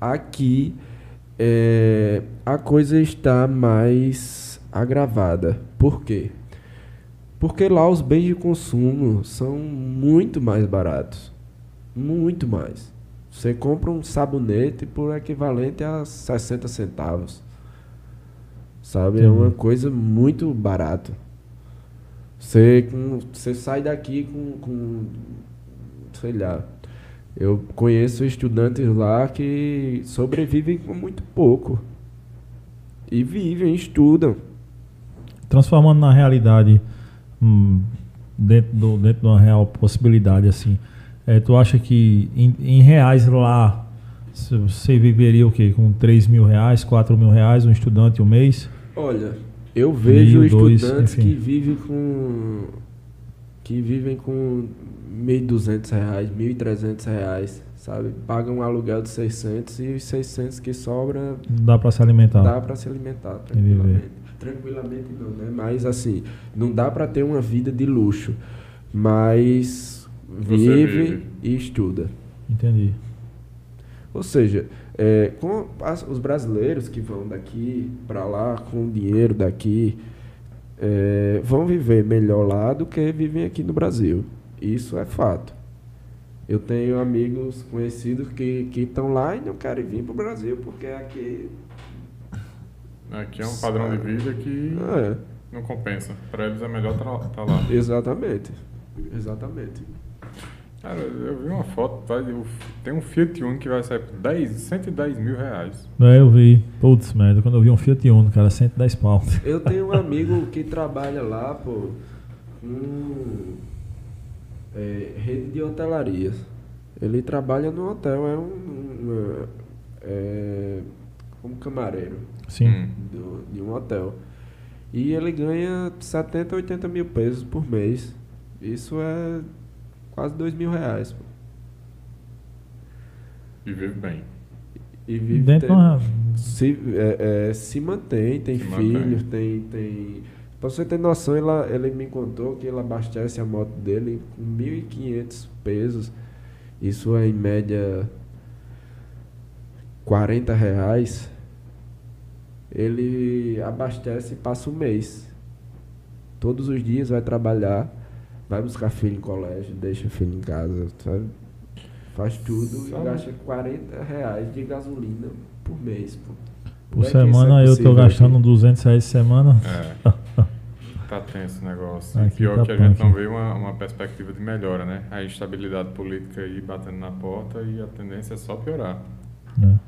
aqui é, a coisa está mais agravada. Por quê? Porque lá os bens de consumo são muito mais baratos. Muito mais. Você compra um sabonete por equivalente a 60 centavos. Sabe? É Entendi. uma coisa muito barata. Você, com- você sai daqui com, com. Sei lá. Eu conheço estudantes lá que sobrevivem com muito pouco. E vivem, estudam. transformando na realidade hum, dentro, do, dentro de uma real possibilidade assim é, tu acha que em, em reais lá você viveria o quê? com 3 mil reais 4 mil reais um estudante um mês Olha, eu vejo Mil, dois, estudantes enfim. que vivem com que vivem com 1.200 reais, 1.300 reais, sabe? Pagam um aluguel de 600 e os 600 que sobra dá para se alimentar dá para se alimentar tranquilamente. Tranquilamente não, né? Mas assim, não dá para ter uma vida de luxo, mas vive, vive. e estuda. entendi Ou seja, é, com as- os brasileiros que vão daqui para lá com o dinheiro daqui é, vão viver melhor lá do que vivem aqui no Brasil. Isso é fato. Eu tenho amigos conhecidos que estão lá e não querem vir para o Brasil porque aqui. Aqui é um padrão de vida que É, não compensa. Para eles é melhor estar lá. exatamente. Exatamente. Cara, eu vi uma foto, tá? Tem um Fiat Uno que vai sair por 10, 110 mil reais. É, eu vi. Putz, merda, quando eu vi um Fiat Uno, cara, 110 pau. Eu tenho um amigo que trabalha lá, pô, com é, rede de hotelarias. Ele trabalha no hotel, é um, um, é, como camareiro Sim. Hum. do- de um hotel. E ele ganha 70, 80 mil pesos por mês. Isso é quase 2 mil reais. Pô. E vive bem. E vive Dentro uma... se, é, é, se mantém, tem Se filhos, tem, tem. Pra você ter noção, ela, ele me contou que ele abastece a moto dele com 1.500 pesos. Isso é em média 40 reais. Ele abastece e passa um mês. Todos os dias vai trabalhar, vai buscar filho em colégio, deixa filho em casa, sabe? Faz tudo e Sabe? gasta 40 reais de gasolina por mês, pô. Por Como é isso semana é eu tô gastando aqui? 200 reais por semana. É. tá tenso o negócio. E Aqui pior tá que a gente não vê uma, uma perspectiva de melhora, né? A instabilidade política aí batendo na porta e a tendência é só piorar. né?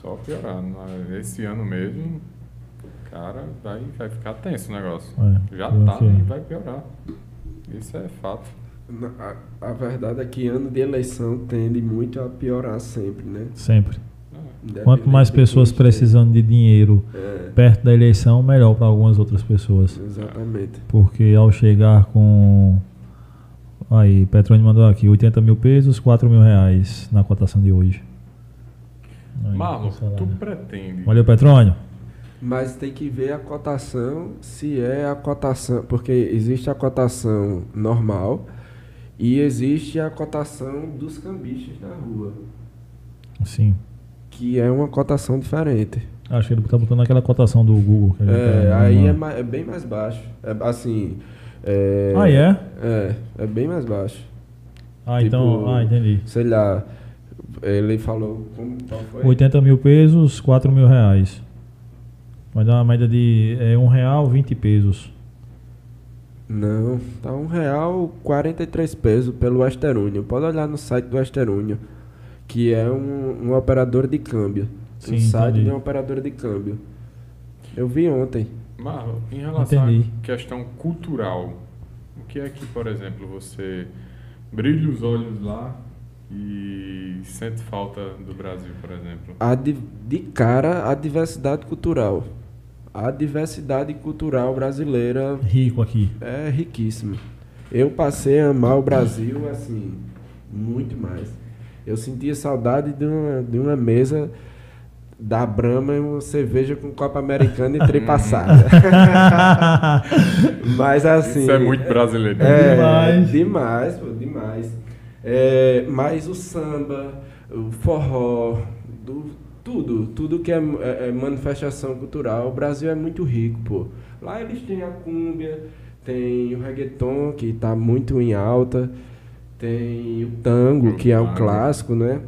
Só piorar. Na- Esse ano mesmo, cara, vai, vai ficar tenso o negócio. É, Já tá que- e vai piorar. Isso é fato. A, a verdade é que ano de eleição tende muito a piorar sempre, né? Sempre. É. Quanto mais pessoas precisando de dinheiro É, perto da eleição, melhor para algumas outras pessoas. exatamente. Porque ao chegar com. Aí, Petrônio mandou aqui: 80 mil pesos, 4 mil reais na cotação de hoje. Marlon, tu pretende. Valeu, Petrônio. Mas tem que ver a cotação, se é a cotação, porque existe a cotação normal e existe a cotação dos cambistas na rua, Sim. que é uma cotação diferente. Acho que ele tá botando aquela cotação do Google. que a gente É, tá- aí é, não- ma- é bem mais baixo. É, assim. É, Ah, é? É, é bem mais baixo. Ah, então. tipo, Ah, entendi. Sei lá, ele falou. Como, qual foi? 80 mil pesos, 4 mil reais. Vai dar uma média de é, 1 real, 20 pesos. Não, tá um real 43 pesos pelo Western Union. Pode olhar no site do Western Union, que é um, um operador de câmbio. Sim, um site entendi. de um operador de câmbio. Eu vi ontem. Marlon, em relação Entendi. à questão cultural, o que é que, por exemplo, você brilha os olhos lá e sente falta do Brasil, por exemplo? A de, de cara, a diversidade cultural. A diversidade cultural brasileira Rico aqui. é riquíssima. Eu passei a amar o Brasil, assim, muito mais. Eu sentia saudade de uma, de uma mesa da Brahma e uma cerveja com copa americana e tripassada. Mas assim. Isso é muito brasileiro. É, Demais. demais, pô, demais. É, mas o samba, o forró, do- tudo, tudo que é, é- é manifestação cultural, o Brasil é muito rico, pô. Lá eles têm a cúmbia, tem o reggaeton, que tá muito em alta, tem o tango, que é o clássico, né?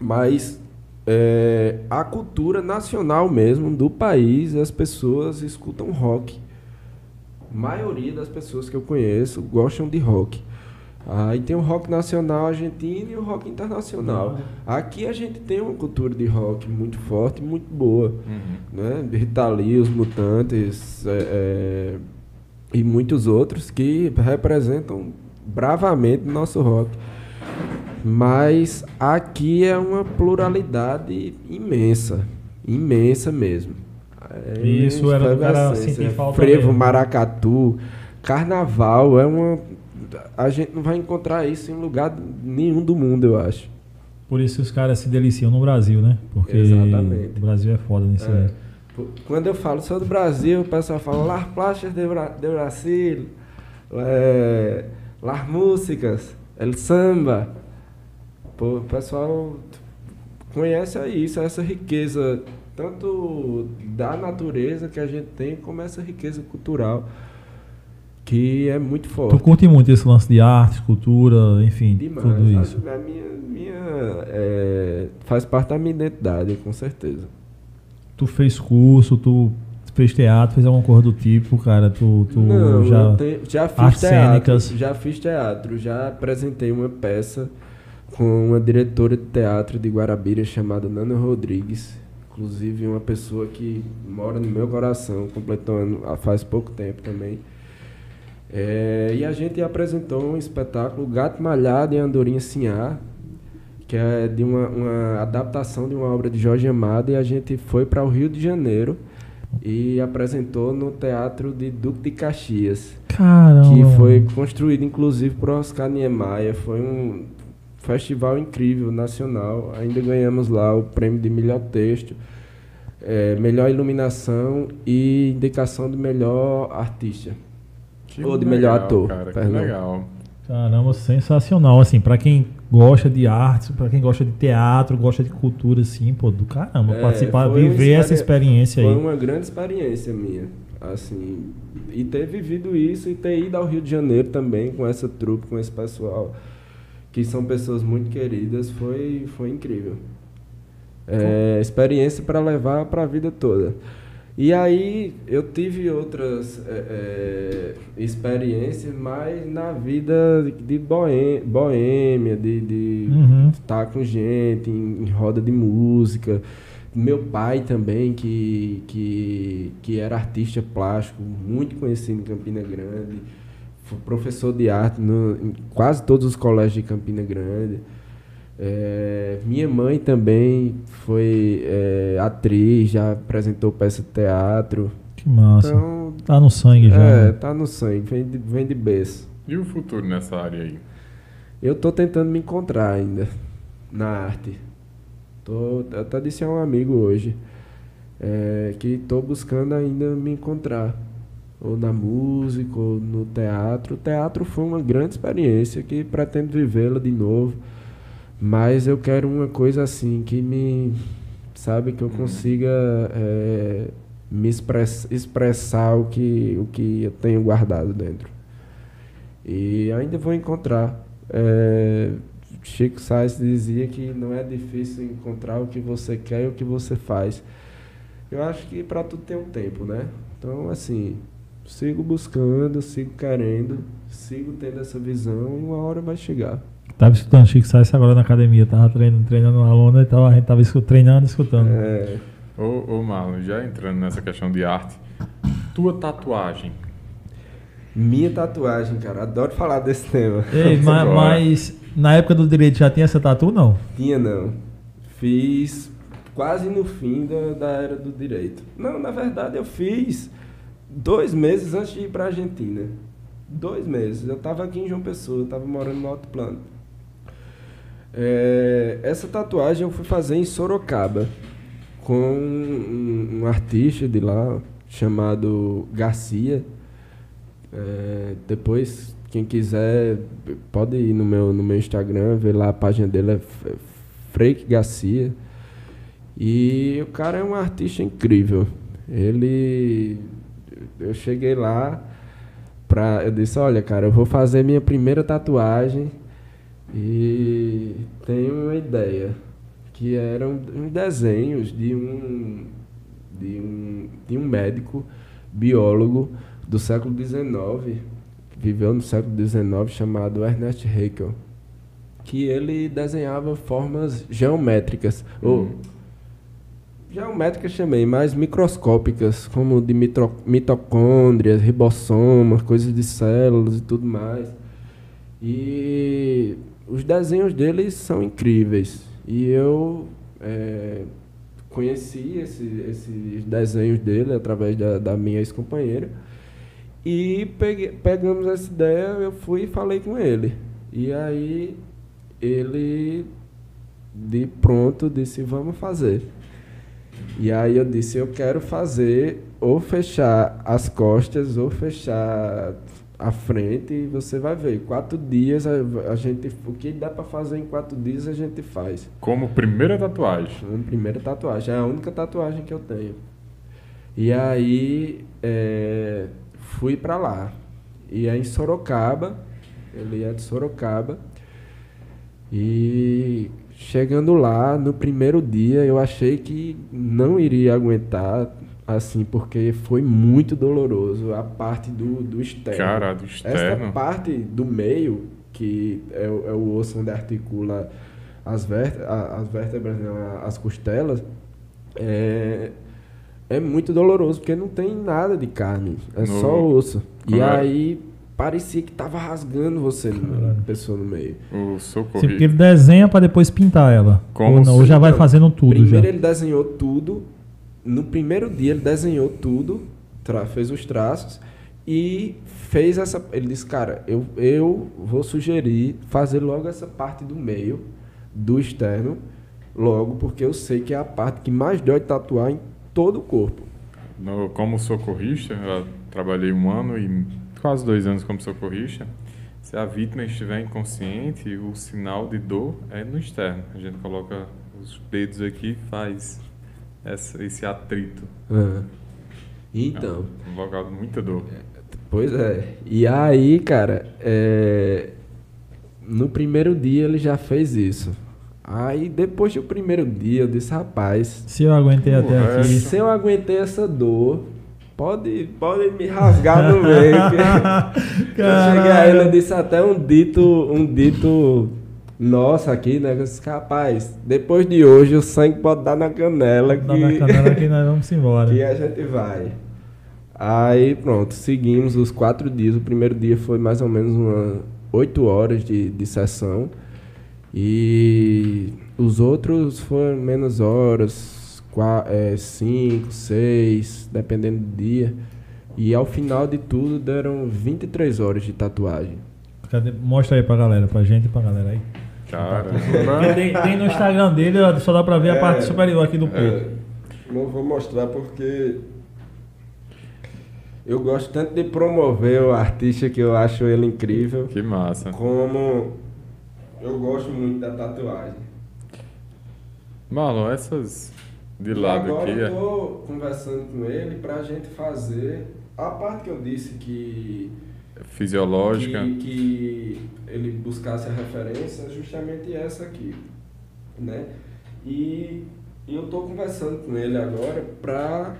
Mas é, a cultura nacional mesmo do país, as pessoas escutam rock. A maioria das pessoas que eu conheço gostam de rock. Aí tem o rock nacional argentino e o rock internacional. Aqui a gente tem uma cultura de rock muito forte, muito boa. Uhum. Né? Rita Lee, os Mutantes é, é, e muitos outros que representam bravamente o nosso rock. Mas aqui é uma pluralidade imensa. Imensa mesmo. É Isso era do cara sentir falta Frevo, mesmo. maracatu, carnaval, é uma. A gente não vai encontrar isso em lugar nenhum do mundo, eu acho. Por isso os caras se deliciam no Brasil, né? Porque Exatamente. o Brasil é foda nisso É. aí. Pô, Quando eu falo sou do Brasil, o pessoal fala Las Plásticas de, Bra de Brasil, é, Las Músicas, El Samba. Pô, o pessoal conhece isso, essa riqueza, tanto da natureza que a gente tem, como essa riqueza cultural. Que é muito Tu forte. curte muito esse lance de arte, cultura, enfim, Demais. tudo isso. A minha, minha, é, faz parte da minha identidade, com certeza. Tu fez curso, tu fez teatro, fez alguma coisa do tipo, cara, tu, tu Não, já... te- já fiz artes teatro. cênicas. Já fiz teatro, já apresentei uma peça com uma diretora de teatro de Guarabira chamada Nana Rodrigues. Inclusive uma pessoa que mora no meu coração, completou ano faz pouco tempo também. É, e a gente apresentou um espetáculo Gato Malhado em Andorinha Sinhá, que é de uma, uma adaptação de uma obra de Jorge Amado, e a gente foi para o Rio de Janeiro e apresentou no Teatro de Duque de Caxias, Caramba. que foi construído inclusive por Oscar Niemeyer. Foi um festival incrível, nacional. Ainda ganhamos lá o prêmio de melhor texto, eh, melhor iluminação e indicação de melhor artista. Que Ou de melhor ator, Cara, que legal. Caramba, sensacional. Assim, pra quem gosta de arte, pra quem gosta de teatro, gosta de cultura, assim, pô, do caramba, É, participar, foi viver essa experi- experiência Foi aí. uma grande experiência minha, assim, e ter vivido isso e ter ido ao Rio de Janeiro também com essa trupe, com esse pessoal, que são pessoas muito queridas, foi, foi incrível. É, experiência para levar para a vida toda. E aí eu tive outras é, é, experiências, mas na vida de boê- boêmia, de, de Uhum. estar com gente, em, em roda de música. Meu pai também, que, que, que era artista plástico, muito conhecido em Campina Grande, foi professor de arte no, em quase todos os colégios de Campina Grande. É, minha mãe também foi é, atriz, já apresentou peça de teatro. Que massa. Então, tá no sangue já. é, né? tá no sangue, vem de, vem de berço. E o futuro nessa área aí? Eu tô tentando me encontrar ainda na arte. Tô, eu até disse a um amigo hoje é, que tô buscando ainda me encontrar. Ou na música, ou no teatro. O teatro foi uma grande experiência que pretendo vivê-la de novo. Mas eu quero uma coisa assim que me. Sabe, que eu consiga é, me express, expressar o que, o que eu tenho guardado dentro. E ainda vou encontrar. É, Chico Sainz dizia que não é difícil encontrar o que você quer e o que você faz. Eu acho que para tudo tem um tempo, né? Então, assim, sigo buscando, sigo querendo, sigo tendo essa visão e uma hora vai chegar. Tava escutando Chico Sainz agora na academia, tava treinando, treinando na lona e tava, a gente tava escu- treinando e escutando. É, Ô, ô Marlon, já entrando nessa questão de arte, tua tatuagem. minha tatuagem, cara, adoro falar desse tema. Ei, ma- mas na época do direito já tinha essa tatu, não? Tinha não. Fiz quase no fim da, da era do direito. Não, na verdade eu fiz dois meses antes de ir para Argentina. Dois meses. Eu estava aqui em João Pessoa, eu estava morando no Alto Plano. É, essa tatuagem eu fui fazer em Sorocaba com um, um artista de lá chamado Garcia. É, depois, quem quiser, pode ir no meu, no meu Instagram, ver lá a página dele, é Freik Garcia. E o cara é um artista incrível. Ele. Eu cheguei lá, pra, eu disse: Olha, cara, eu vou fazer minha primeira tatuagem e tenho uma ideia. Que eram desenhos de um, de um, de um médico biólogo do século XIX, viveu no século XIX, chamado Ernest Haeckel, que ele desenhava formas geométricas, ou geométricas também, mas microscópicas, como de mitocôndrias, ribossomas, coisas de células e tudo mais. E os desenhos deles são incríveis. E eu eh, conheci esse- esses desenhos dele através da, da minha ex-companheira. E peguei- pegamos essa ideia, eu fui e falei com ele. E aí ele de pronto disse, vamos fazer. E aí eu disse, eu quero fazer ou fechar as costas ou fechar a frente e você vai ver. Quatro dias a, a gente. O que dá pra fazer em quatro dias a gente faz. Como primeira tatuagem. Uma primeira tatuagem, é a única tatuagem que eu tenho. E aí é, fui pra lá. E é em Sorocaba. Ele é de Sorocaba. E chegando lá, no primeiro dia, eu achei que não iria aguentar, assim, porque foi muito doloroso a parte do, do externo. Cara, do externo. Essa parte do meio, que é, o- é o osso onde articula as, as vértebras, não, as costelas, é, é muito doloroso, porque não tem nada de carne, é No- só osso. E Como é? aí parecia que tava rasgando você, Caralho. pessoa no meio. O Sim, porque socorrido. ele desenha pra depois pintar ela. Como ou, não, ou já vai Não, fazendo tudo Primeiro já. ele desenhou tudo. No primeiro dia ele desenhou tudo, fez os traços e fez essa. Ele disse, cara, eu, eu vou sugerir fazer logo essa parte do meio, do externo, logo, porque eu sei que é a parte que mais dói tatuar em todo o corpo. No- como socorrista, eu trabalhei um ano e quase dois anos como socorrista. Se a vítima estiver inconsciente, o sinal de dor é no externo. A gente coloca os dedos aqui faz essa- esse atrito. Então. É um local de muita dor. Pois é. E aí, cara, é, no primeiro dia ele já fez isso. Aí depois do primeiro dia eu disse, rapaz, Se eu aguentei até aqui. se eu aguentei essa dor, pode, pode me rasgar no meio. eu cheguei a ele, eu disse até um dito, um dito nosso aqui, né? Eu disse, rapaz, depois de hoje o sangue pode dar na canela Dá que, na canela que nós vamos embora. que a gente vai. Aí pronto, seguimos os quatro dias. O primeiro dia foi mais ou menos umas oito horas de, de sessão. E os outros foram menos horas, qua- é, cinco, seis, dependendo do dia. E ao final de tudo deram 23 horas de tatuagem. Mostra aí pra galera, pra gente e pra galera aí. Cara, tem, tem no Instagram dele, só dá pra ver a É. parte superior aqui do corpo. Não vou mostrar porque eu gosto tanto de promover o artista que eu acho ele incrível. que massa. Como eu gosto muito da tatuagem. Marlon, essas de E lado agora aqui, eu é- tô conversando com ele pra gente fazer a parte que eu disse que, fisiológica. que, que ele buscasse a referência, justamente essa aqui, né? E, e eu tô conversando com ele agora pra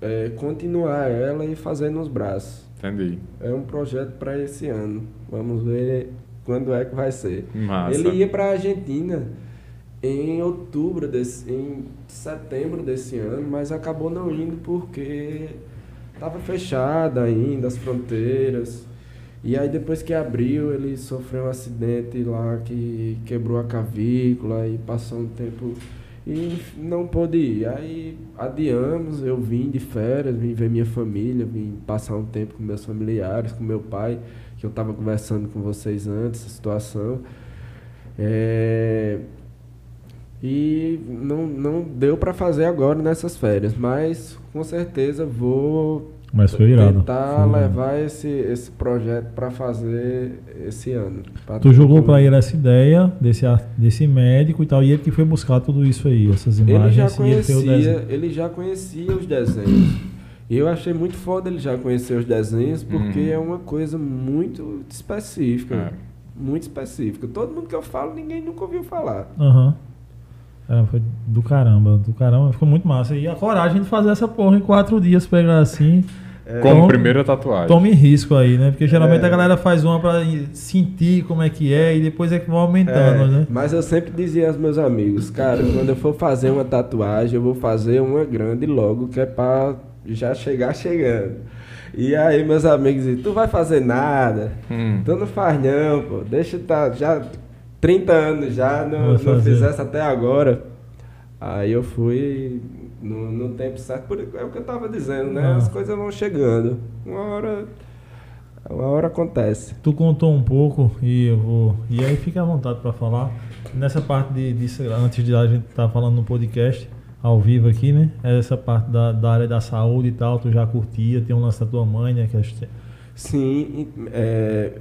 é, continuar ela e fazer nos braços. Entendi. É um projeto para esse ano. Vamos ver quando é que vai ser. Massa. Ele ia para a Argentina em outubro desse, em setembro desse ano, mas acabou não indo porque estava fechada ainda as fronteiras. E aí depois que abriu, ele sofreu um acidente lá que quebrou a cavícula e passou um tempo e não pôde ir. Aí adiamos, eu vim de férias, vim ver minha família, vim passar um tempo com meus familiares, com meu pai, que eu estava conversando com vocês antes, a situação. É, E não, não deu para fazer agora nessas férias, mas com certeza vou Mas foi irado. tentar Foi irado. levar esse, esse projeto para fazer esse ano. pra Tu jogou mundo. ele essa ideia desse, desse médico e tal, e ele que foi buscar tudo isso aí, essas Ele imagens. já ele desenho. conhecia, ele já conhecia os desenhos. E eu achei muito foda ele já conhecer os desenhos, porque Uhum. é uma coisa muito específica. É. Muito específica. Todo mundo que eu falo, ninguém nunca ouviu falar. Aham. É, foi do caramba, do caramba, ficou muito massa. E a coragem de fazer essa porra em quatro dias, pegar assim. Como Então, primeira tatuagem. Tome risco aí, né? Porque geralmente É. a galera faz uma pra sentir como é que é e depois é que vai aumentando, É, né? Mas eu sempre dizia aos meus amigos, cara, quando eu for fazer uma tatuagem, eu vou fazer uma grande logo, que é pra já chegar chegando. E aí meus amigos diziam, tu vai fazer nada, Hum. tu não faz não, pô, deixa tá já 30 anos já, não, não fizesse até agora. Aí eu fui no, no tempo certo, por, é o que eu tava dizendo, né? Ah. As coisas vão chegando. Uma hora. Uma hora acontece. Tu contou um pouco e eu vou. E aí fica à vontade pra falar. Nessa parte de, disso, antes de a gente estar falando no podcast, ao vivo aqui, né? Essa parte da, da área da saúde e tal, tu já curtia, tem um lance da tua mãe, né? Que que- Sim, é,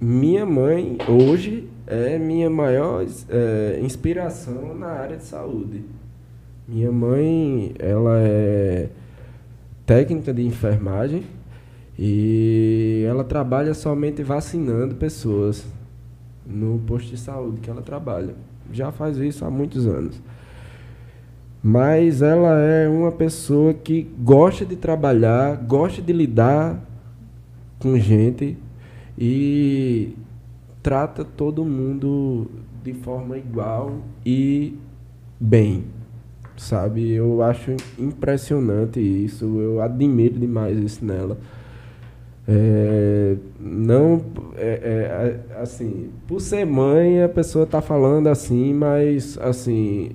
minha mãe hoje é minha maior é, inspiração na área de saúde. Minha mãe, ela é técnica de enfermagem E ela trabalha somente vacinando pessoas no posto de saúde que ela trabalha. Já faz isso há muitos anos. Mas ela é uma pessoa que gosta de trabalhar, gosta de lidar com gente e trata todo mundo de forma igual e bem. Sabe? Eu acho impressionante isso, eu admiro demais isso nela. É, não, é, é, assim, por ser mãe, a pessoa está falando assim, mas, assim,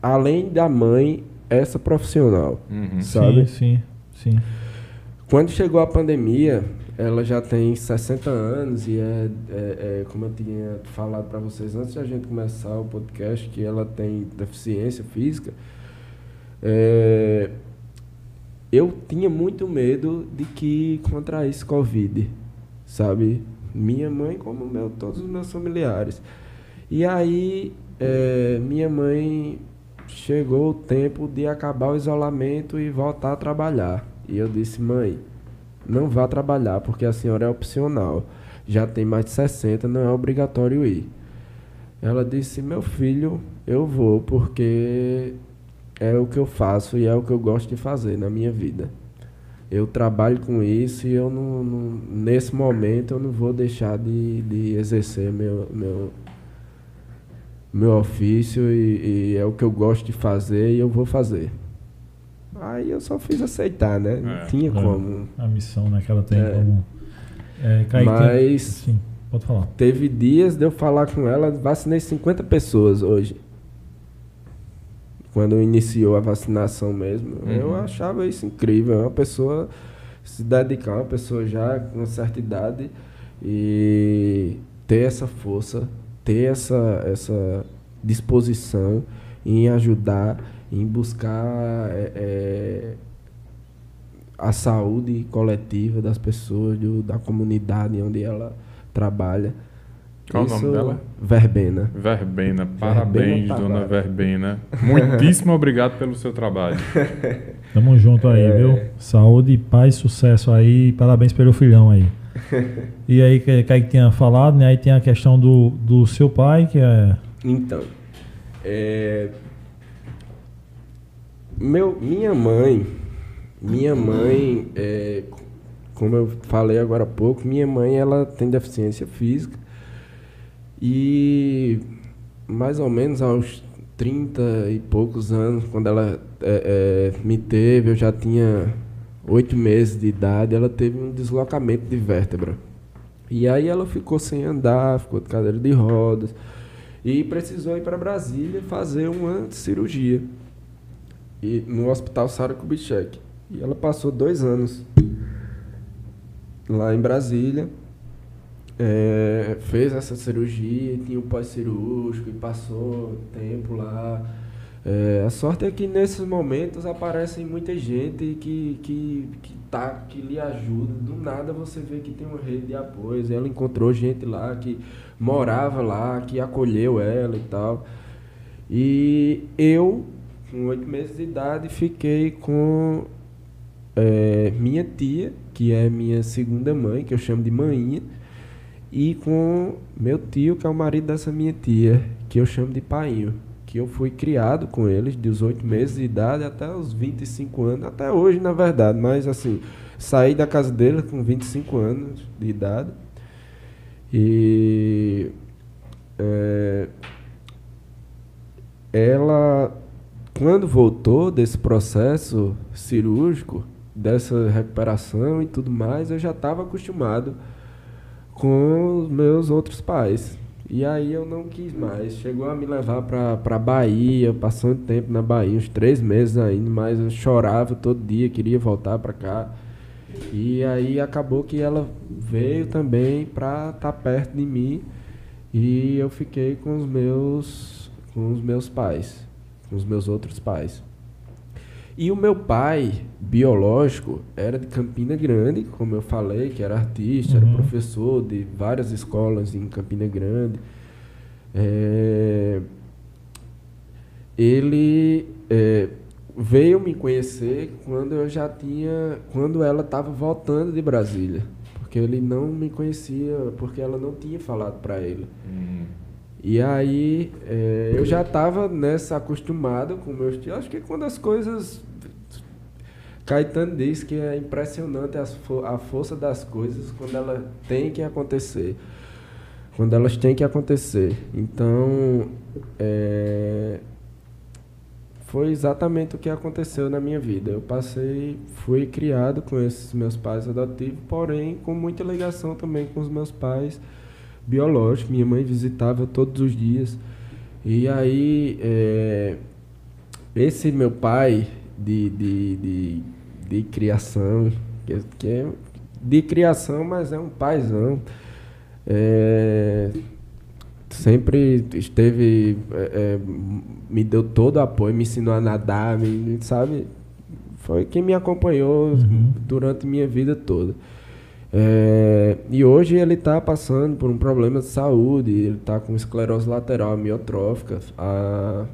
além da mãe, essa profissional, uhum. sabe? Sim, sim, sim. Quando chegou a pandemia, ela já tem 60 anos e é, é, é como eu tinha falado para vocês antes de a gente começar o podcast, que ela tem deficiência física. É, eu tinha muito medo de que contraísse Covid, sabe? Minha mãe, como meu, todos os meus familiares. E aí, é, minha mãe chegou o tempo de acabar o isolamento e voltar a trabalhar. E eu disse, mãe, não vá trabalhar porque a senhora é opcional. Já tem mais de 60, não é obrigatório ir. Ela disse, meu filho, eu vou porque é o que eu faço e é o que eu gosto de fazer na minha vida. Eu trabalho com isso e eu não, não nesse momento eu não vou deixar de, de exercer meu, meu, meu ofício e, e, é o que eu gosto de fazer e eu vou fazer. Aí eu só fiz aceitar, né? Não é. tinha é, como. A missão né, que ela tem é. como. É, Mas. Sim, pode falar. Teve dias de eu falar com ela, vacinei 50 pessoas hoje. Quando iniciou a vacinação mesmo. Uhum. Eu achava isso incrível. Uma pessoa se dedicar, uma pessoa já com certa idade e ter essa força ter essa, essa disposição em ajudar, em buscar é, é, a saúde coletiva das pessoas, do, da comunidade onde ela trabalha. Qual Isso, o nome dela? Verbena. Verbena. Parabéns, Verbena dona Verbena. Muitíssimo obrigado pelo seu trabalho. Tamo junto aí, é... viu? Saúde, paz, sucesso aí. Parabéns pelo filhão aí. e aí, que Kaique tinha falado, né? Aí tem a questão do, do seu pai, que é. Então. É... Meu, minha mãe. Minha mãe, é, como eu falei agora há pouco, minha mãe ela tem deficiência física. E mais ou menos aos 30 e poucos anos, quando ela é, é, me teve, eu já tinha oito meses de idade, ela teve um deslocamento de vértebra. E aí ela ficou sem andar, ficou de cadeira de rodas e precisou ir para Brasília fazer uma cirurgia e no Hospital Sara Kubitschek. E ela passou dois anos lá em Brasília, é, fez essa cirurgia, tinha o pós-cirúrgico e passou tempo lá é, a sorte é que nesses momentos aparecem muita gente que, que, que, tá, que lhe ajuda. Do nada você vê que tem uma rede de apoio. Ela encontrou gente lá que morava lá, que acolheu ela e tal. E eu, com oito meses de idade, fiquei com é, minha tia, que é minha segunda mãe, que eu chamo de maninha, e com meu tio, que é o marido dessa minha tia, que eu chamo de painho que eu fui criado com eles, de 18 meses de idade até os 25 anos, até hoje, na verdade, mas assim, saí da casa deles com 25 anos de idade. E é, ela, quando voltou desse processo cirúrgico, dessa recuperação e tudo mais, eu já estava acostumado com os meus outros pais. E aí eu não quis mais. Chegou a me levar pra, pra Bahia, passando tempo na Bahia, uns três meses ainda, mas eu chorava todo dia, queria voltar pra cá. E aí acabou que ela veio também pra estar tá perto de mim e eu fiquei com os meus com os meus pais, com os meus outros pais. E o meu pai biológico era de Campina Grande, como eu falei, que era artista, uhum. era professor de várias escolas em Campina Grande. É, ele, é, veio me conhecer quando eu já tinha, quando ela estava voltando de Brasília, porque ele não me conhecia, porque ela não tinha falado para ele. Uhum. E aí é, eu já estava nessa acostumado com meus tios. Acho que quando as coisas Caetano diz que é impressionante a, a força das coisas quando ela tem que acontecer. Quando elas têm que acontecer. Então, é, foi exatamente o que aconteceu na minha vida. Eu passei, fui criado com esses meus pais adotivos, porém com muita ligação também com os meus pais biológicos. Minha mãe visitava todos os dias. E aí, é, esse meu pai, de, de, de, de criação, que, que, é de criação, mas é um paizão. É, sempre esteve, é, é, me deu todo o apoio, me ensinou a nadar, me, sabe? Foi quem me acompanhou uhum. durante minha vida toda. É, e hoje ele está passando por um problema de saúde, ele está com esclerose lateral amiotrófica. A,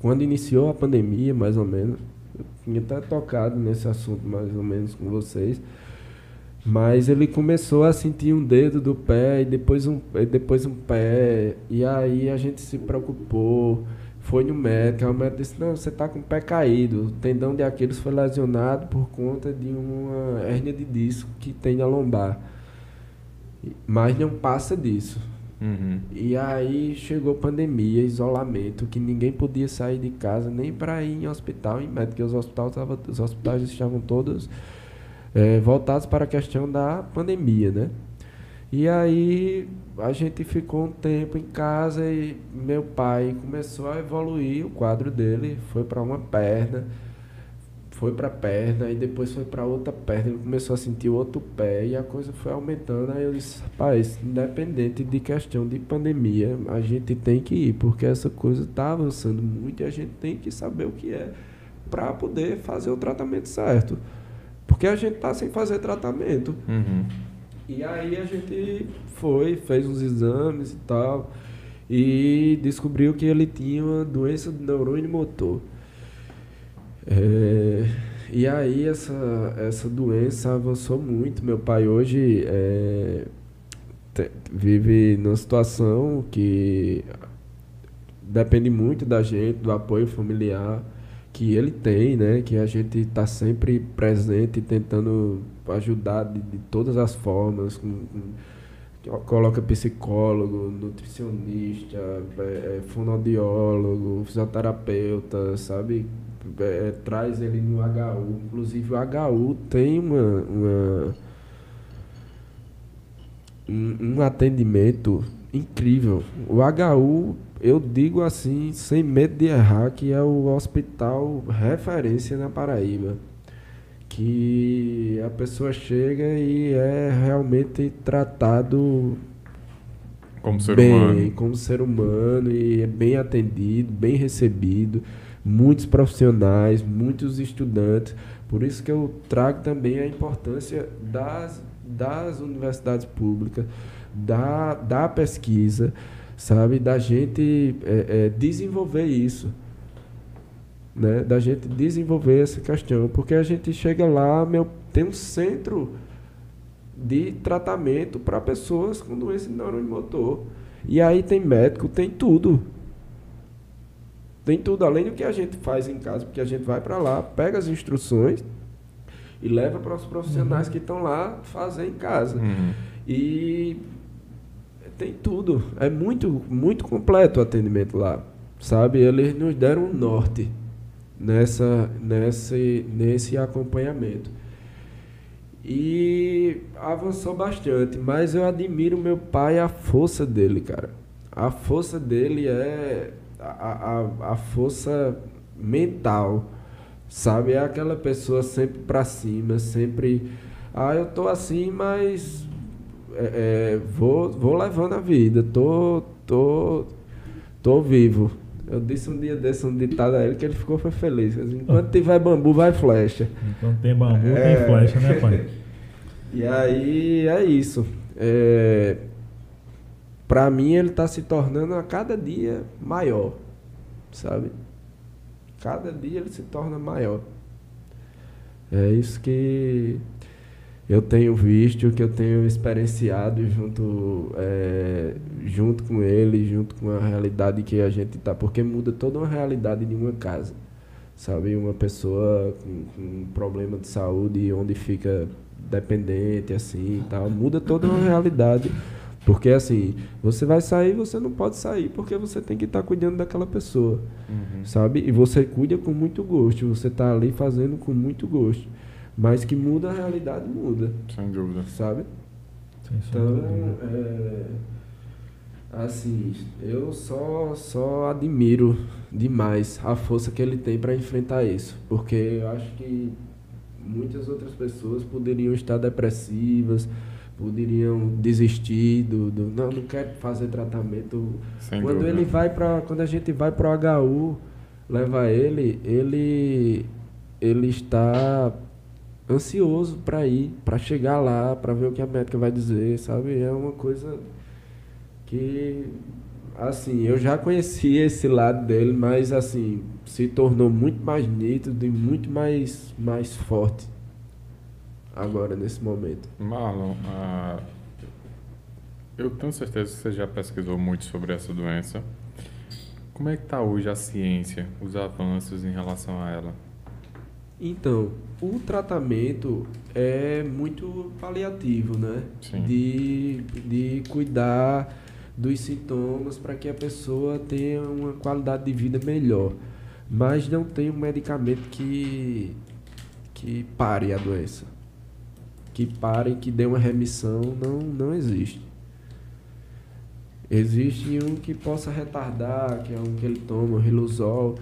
quando iniciou a pandemia, mais ou menos, eu tinha até tocado nesse assunto mais ou menos com vocês, mas ele começou a sentir um dedo do pé e depois um, e depois um pé, e aí a gente se preocupou, foi no médico, aí o médico disse, não, você está com o pé caído, o tendão de Aquiles foi lesionado por conta de uma hérnia de disco que tem na lombar. Mas não passa disso. Uhum. E aí chegou pandemia, isolamento, que ninguém podia sair de casa nem para ir em hospital, em médico, porque os hospitais, os hospitais estavam todos é, voltados para a questão da pandemia, né? E aí a gente ficou um tempo em casa e meu pai começou a evoluir o quadro dele, foi para uma perna foi para a perna e depois foi para outra perna, ele começou a sentir o outro pé e a coisa foi aumentando. Aí eu disse, rapaz, independente de questão de pandemia, a gente tem que ir, porque essa coisa está avançando muito e a gente tem que saber o que é para poder fazer o tratamento certo. Porque a gente está sem fazer tratamento. Uhum. E aí a gente foi, fez uns exames e tal, e descobriu que ele tinha uma doença do neurônio motor. É, e aí essa, essa doença avançou muito. Meu pai hoje é, te, vive numa situação que depende muito da gente, do apoio familiar que ele tem, né? Que a gente está sempre presente, tentando ajudar de, de todas as formas, com, com, coloca psicólogo, nutricionista, é, é, fonoaudiólogo, fisioterapeuta, sabe? é, traz ele no HU. Inclusive o HU tem uma, uma um, um, atendimento incrível. O HU, eu digo assim, sem medo de errar, que é o hospital referência na Paraíba. Que a pessoa chega e é realmente tratado como ser bem, humano. como ser humano e é bem atendido, bem recebido muitos profissionais, muitos estudantes. Por isso que eu trago também a importância das, das universidades públicas, da, da pesquisa, sabe? Da gente é, é, desenvolver isso. Né? Da gente desenvolver essa questão. Porque a gente chega lá, meu, tem um centro de tratamento para pessoas com doença neuromotor. E aí tem médico, tem tudo. Tem tudo além do que a gente faz em casa, porque a gente vai para lá, pega as instruções e leva para os profissionais uhum. que estão lá fazer em casa. Uhum. E tem tudo. É muito, muito completo o atendimento lá. Sabe? Eles nos deram um norte nessa, nesse, nesse acompanhamento. E avançou bastante, mas eu admiro meu pai a força dele, cara. A força dele é a, a, a força mental, sabe? É aquela pessoa sempre para cima, sempre. Ah, eu tô assim, mas é, é, vou, vou levando a vida, tô, tô, tô vivo. Eu disse um dia desse um ditado a ele que ele ficou foi feliz. Enquanto tiver bambu, vai flecha. Enquanto tem bambu, é... tem flecha, né, pai? e aí é isso. É, para mim ele está se tornando a cada dia maior, sabe? cada dia ele se torna maior. É isso que eu tenho visto, que eu tenho experienciado junto, é, junto com ele, junto com a realidade que a gente está, porque muda toda uma realidade de uma casa. Sabe, uma pessoa com, com um problema de saúde onde fica dependente, assim e tal, muda toda uma realidade. Porque assim, você vai sair, você não pode sair, porque você tem que estar tá cuidando daquela pessoa. Uhum. Sabe? E você cuida com muito gosto, você está ali fazendo com muito gosto. Mas que muda a realidade, muda. Sem dúvida. Sabe? então, é, assim, eu só, só admiro demais a força que ele tem para enfrentar isso. Porque eu acho que muitas outras pessoas poderiam estar depressivas, poderiam desistir do, do não, não quero fazer tratamento. Sem quando dúvida. ele vai para quando a gente vai para o HU, leva ele, ele ele está ansioso para ir, para chegar lá, para ver o que a médica vai dizer, sabe? É uma coisa que assim, eu já conhecia esse lado dele, mas assim, se tornou muito mais nítido e muito mais mais forte agora nesse momento. Marlon, ah, eu tenho certeza que você já pesquisou muito sobre essa doença. Como é que está hoje a ciência, os avanços em relação a ela? Então, o tratamento é muito paliativo, né? Sim. De, de cuidar dos sintomas para que a pessoa tenha uma qualidade de vida melhor. Mas não tem um medicamento que, que pare a doença. Que pare, que dê uma remissão, não, não existe. Existe um que possa retardar, que é um que ele toma, o Riluzol,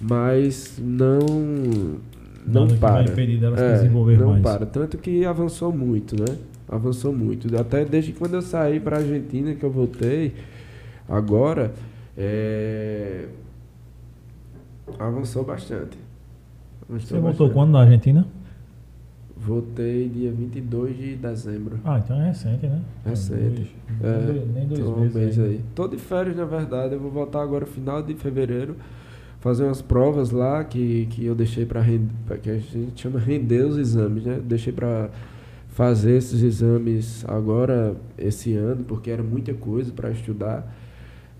mas não não para. vai impedir É, desenvolver não mais. para. Tanto que avançou muito, né? Avançou muito. Até desde quando eu saí para Argentina, que eu voltei, agora, é, avançou bastante. Avançou Você voltou bastante. quando na Argentina? Voltei dia 22 de dezembro. Ah, então é recente, né? Recente. Dois, É, nem dois- nem dois Tô um meses. mês ainda. aí. Tô de férias, na verdade. Eu vou voltar agora final de fevereiro. Fazer umas provas lá que, que eu deixei para. Que a gente chama render os exames, né? Deixei para fazer esses exames agora, esse ano, porque era muita coisa para estudar.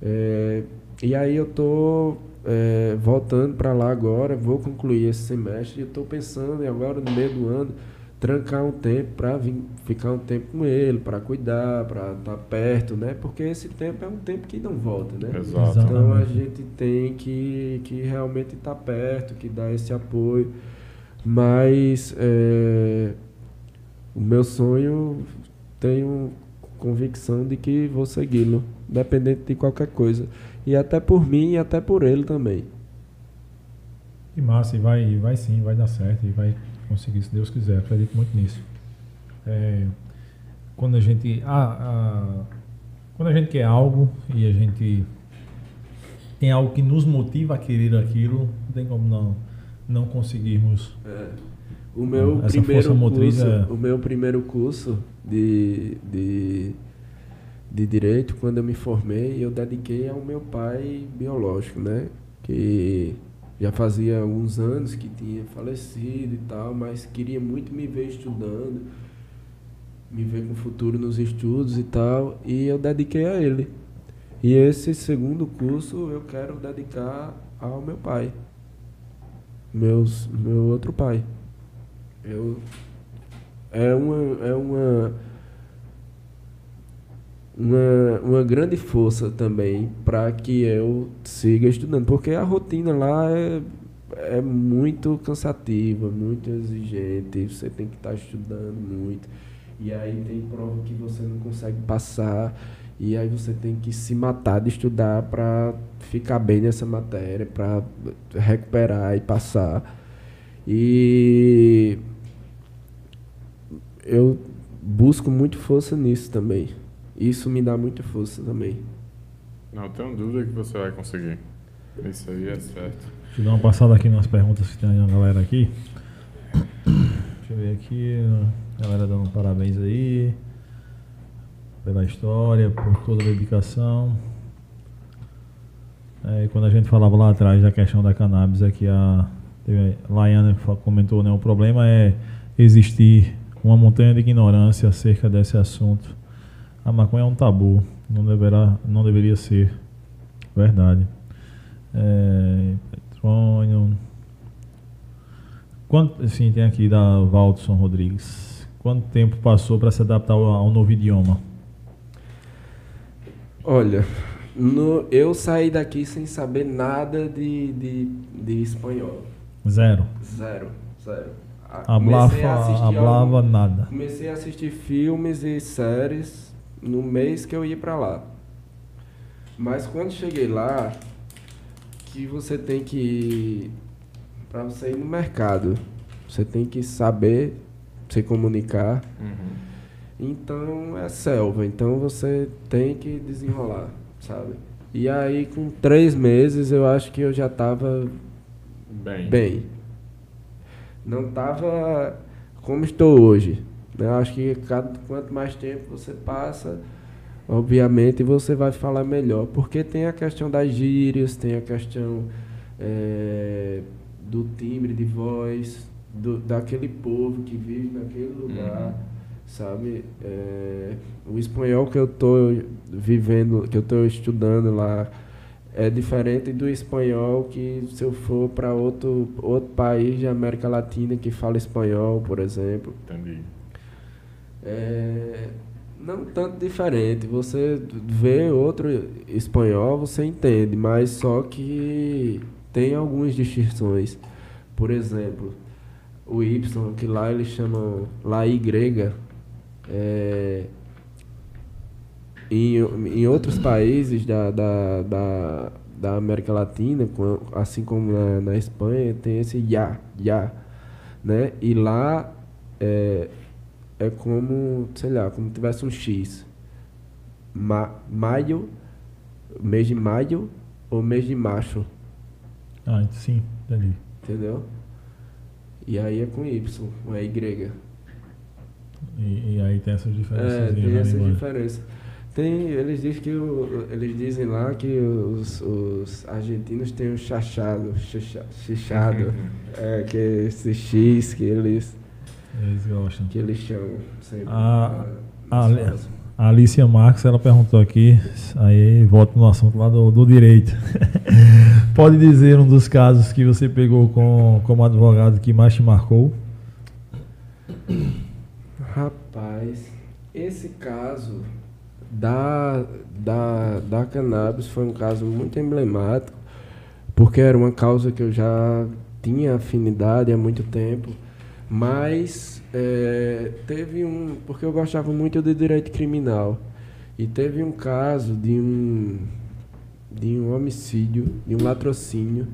É, e aí eu tô é, voltando para lá agora, vou concluir esse semestre e tô pensando agora no meio do ano trancar um tempo para ficar um tempo com ele, para cuidar, para estar perto, né? Porque esse tempo é um tempo que não volta, né? Exato. Então a gente tem que, que realmente estar perto, que dar esse apoio. Mas é, o meu sonho tenho convicção de que vou segui-lo, independente de qualquer coisa. E até por mim e até por ele também. Que massa, e vai, vai sim, vai dar certo, e vai conseguir, se Deus quiser, acredito muito nisso. É, quando a gente. ah, ah, quando a gente quer algo e a gente tem algo que nos motiva a querer aquilo, não tem como não, não conseguirmos. O meu Essa primeiro força motriz curso, é- o meu primeiro curso de, de, de direito, quando eu me formei, eu dediquei ao meu pai biológico, né? Que já fazia alguns anos que tinha falecido e tal, mas queria muito me ver estudando, me ver com futuro nos estudos e tal, e eu dediquei a ele. E esse segundo curso eu quero dedicar ao meu pai, meus, meu outro pai. Eu é uma é uma uma, uma grande força também para que eu siga estudando, porque a rotina lá é, é muito cansativa, muito exigente, você tem que estar estudando muito. E aí tem prova que você não consegue passar, e aí você tem que se matar de estudar para ficar bem nessa matéria, para recuperar e passar. E eu busco muito força nisso também. Isso me dá muita força também. Não tenho dúvida que você vai conseguir. Isso aí é certo. Deixa eu dar uma passada aqui nas perguntas que tem a galera aqui. Deixa eu ver aqui. A galera dando parabéns aí. Pela história, por toda a dedicação. É, quando a gente falava lá atrás da questão da cannabis, aqui a, a Laiana comentou, né? O problema é existir uma montanha de ignorância acerca desse assunto. A maconha é um tabu, não, deverá, não deveria ser. Verdade. É, petrônio. Quanto, sim, tem aqui da Valdson Rodrigues. Quanto tempo passou para se adaptar ao, ao novo idioma? Olha, no, eu saí daqui sem saber nada de, de, de espanhol. Zero. Zero, zero. Hablava, hablava algum, nada. Comecei a assistir filmes e séries no mês que eu ia para lá. Mas quando cheguei lá, que você tem que para você ir no mercado, você tem que saber se comunicar. Uhum. Então é selva, então você tem que desenrolar, sabe? E aí com três meses eu acho que eu já estava bem. bem. Não estava como estou hoje. Eu acho que cada, quanto mais tempo você passa, obviamente você vai falar melhor. Porque tem a questão das gírias, tem a questão é, do timbre de voz, do, daquele povo que vive naquele lugar. Uhum sabe? É, o espanhol que eu estou vivendo, que eu estou estudando lá, é diferente do espanhol que se eu for para outro, outro país de América Latina que fala espanhol, por exemplo. Entendi. É, não tanto diferente. Você vê outro espanhol, você entende, mas só que tem algumas distinções. Por exemplo, o Y, que lá eles chamam lá Y, é, em, em outros países da, da, da, da América Latina, assim como na, na Espanha, tem esse ya, ya, né? E lá é, é como, sei lá, como tivesse um X. Ma, maio, mês de maio ou mês de macho. Ah, sim, entendi. Entendeu? E aí é com Y, não é Y. E, e, aí tem essas diferenças. É, tem essas diferenças. Tem, eles dizem que o, eles dizem lá que os, os argentinos têm o chachado, chichado, é, que é esse X que eles eles gostam. Que eles chamam sempre. A, a, a Alicia Marques, ela perguntou aqui, aí volta no assunto lá do, do direito. Pode dizer um dos casos que você pegou com, como advogado que mais te marcou? Rapaz, esse caso da, da, da cannabis foi um caso muito emblemático, porque era uma causa que eu já tinha afinidade há muito tempo, mas é, teve um. Porque eu gostava muito de direito criminal, e teve um caso de um, de um homicídio, de um latrocínio,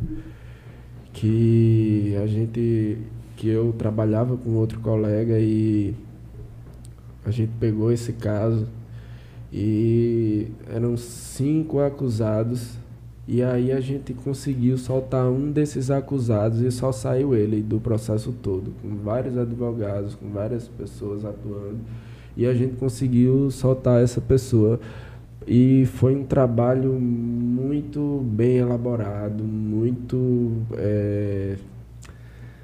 que a gente. que eu trabalhava com outro colega e a gente pegou esse caso e eram cinco acusados. E aí a gente conseguiu soltar um desses acusados e só saiu ele do processo todo, com vários advogados, com várias pessoas atuando. E a gente conseguiu soltar essa pessoa. E foi um trabalho muito bem elaborado, muito. É,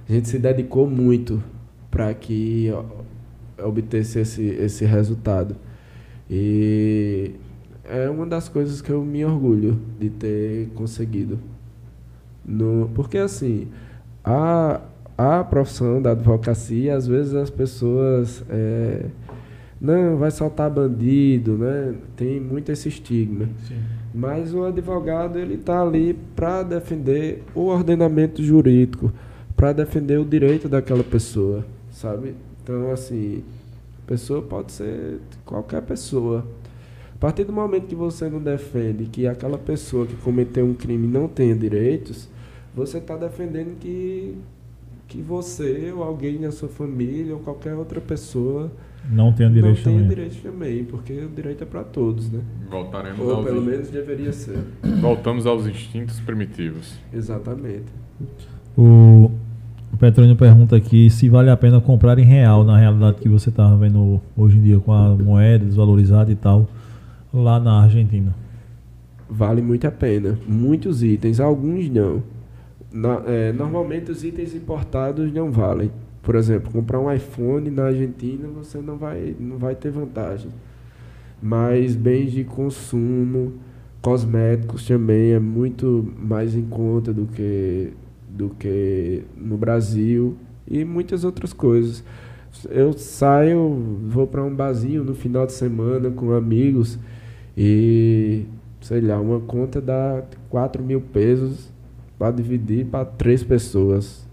a gente se dedicou muito para que obtesse esse, esse resultado. E é uma das coisas que eu me orgulho de ter conseguido. No, porque assim, a, a profissão da advocacia, às vezes as pessoas é, não vai soltar bandido, né? Tem muito esse estigma. Sim. Mas o advogado ele está ali para defender o ordenamento jurídico, para defender o direito daquela pessoa, sabe? Então, assim, pessoa pode ser qualquer pessoa. A partir do momento que você não defende que aquela pessoa que cometeu um crime não tenha direitos, você está defendendo que, que você ou alguém da sua família ou qualquer outra pessoa não tenha direito não tenha direito também, porque o direito é para todos, né? Voltaremos ou aos pelo menos deveria ser. Voltamos aos instintos primitivos. Exatamente. O o Petrônio pergunta aqui se vale a pena comprar em real, na realidade que você está vendo hoje em dia com a moeda desvalorizada e tal, lá na Argentina. vale muito a pena. Muitos itens, alguns não. Na- é, normalmente os itens importados não valem. Por exemplo, comprar um iPhone na Argentina você não vai, não vai ter vantagem. Mas bens de consumo, cosméticos também é muito mais em conta do que, do que no Brasil e muitas outras coisas. Eu saio, vou para um barzinho no final de semana com amigos e, sei lá, uma conta dá 4 mil pesos para dividir para três pessoas.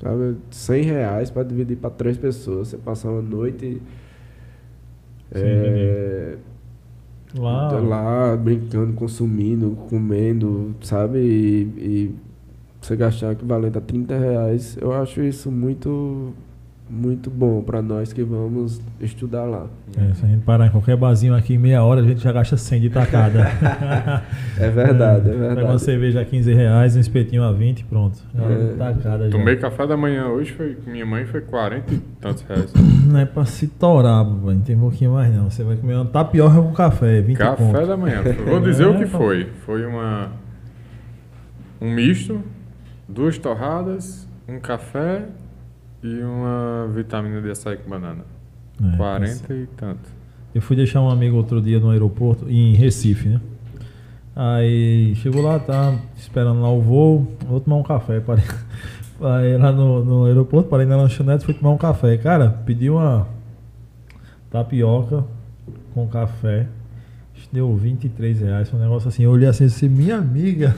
Sabe? 100 reais para dividir para três pessoas. Você passar uma noite é, Lá, lá brincando, consumindo, comendo, sabe? E, e você gastar equivalente a 30 reais, eu acho isso muito, muito bom para nós que vamos estudar lá. é, se a gente parar em qualquer barzinho aqui em meia hora, a gente já gasta 100 de tacada. É verdade, é Pega uma verdade. cerveja a 15 reais, um espetinho a 20, pronto. Já É. Tacada já. Tomei café da manhã hoje, foi com minha mãe, foi 40 e tantos reais. Não é pra se torar, não tem um pouquinho mais não. Você vai comer uma tapioca com café, 20 Café conto. da manhã. Vou dizer o É, que pô. foi. Foi uma um misto, duas torradas, um café e uma vitamina de açaí com banana. É, 40 e tanto. Eu fui deixar um amigo outro dia no aeroporto, em Recife, né? Aí chegou lá, tá esperando lá o voo, vou tomar um café. Parei, parei lá no, no aeroporto, parei na lanchonete, fui tomar um café. Cara, pedi uma tapioca com café, acho que deu 23 reais, foi um negócio assim. Eu olhei assim, assim, minha amiga,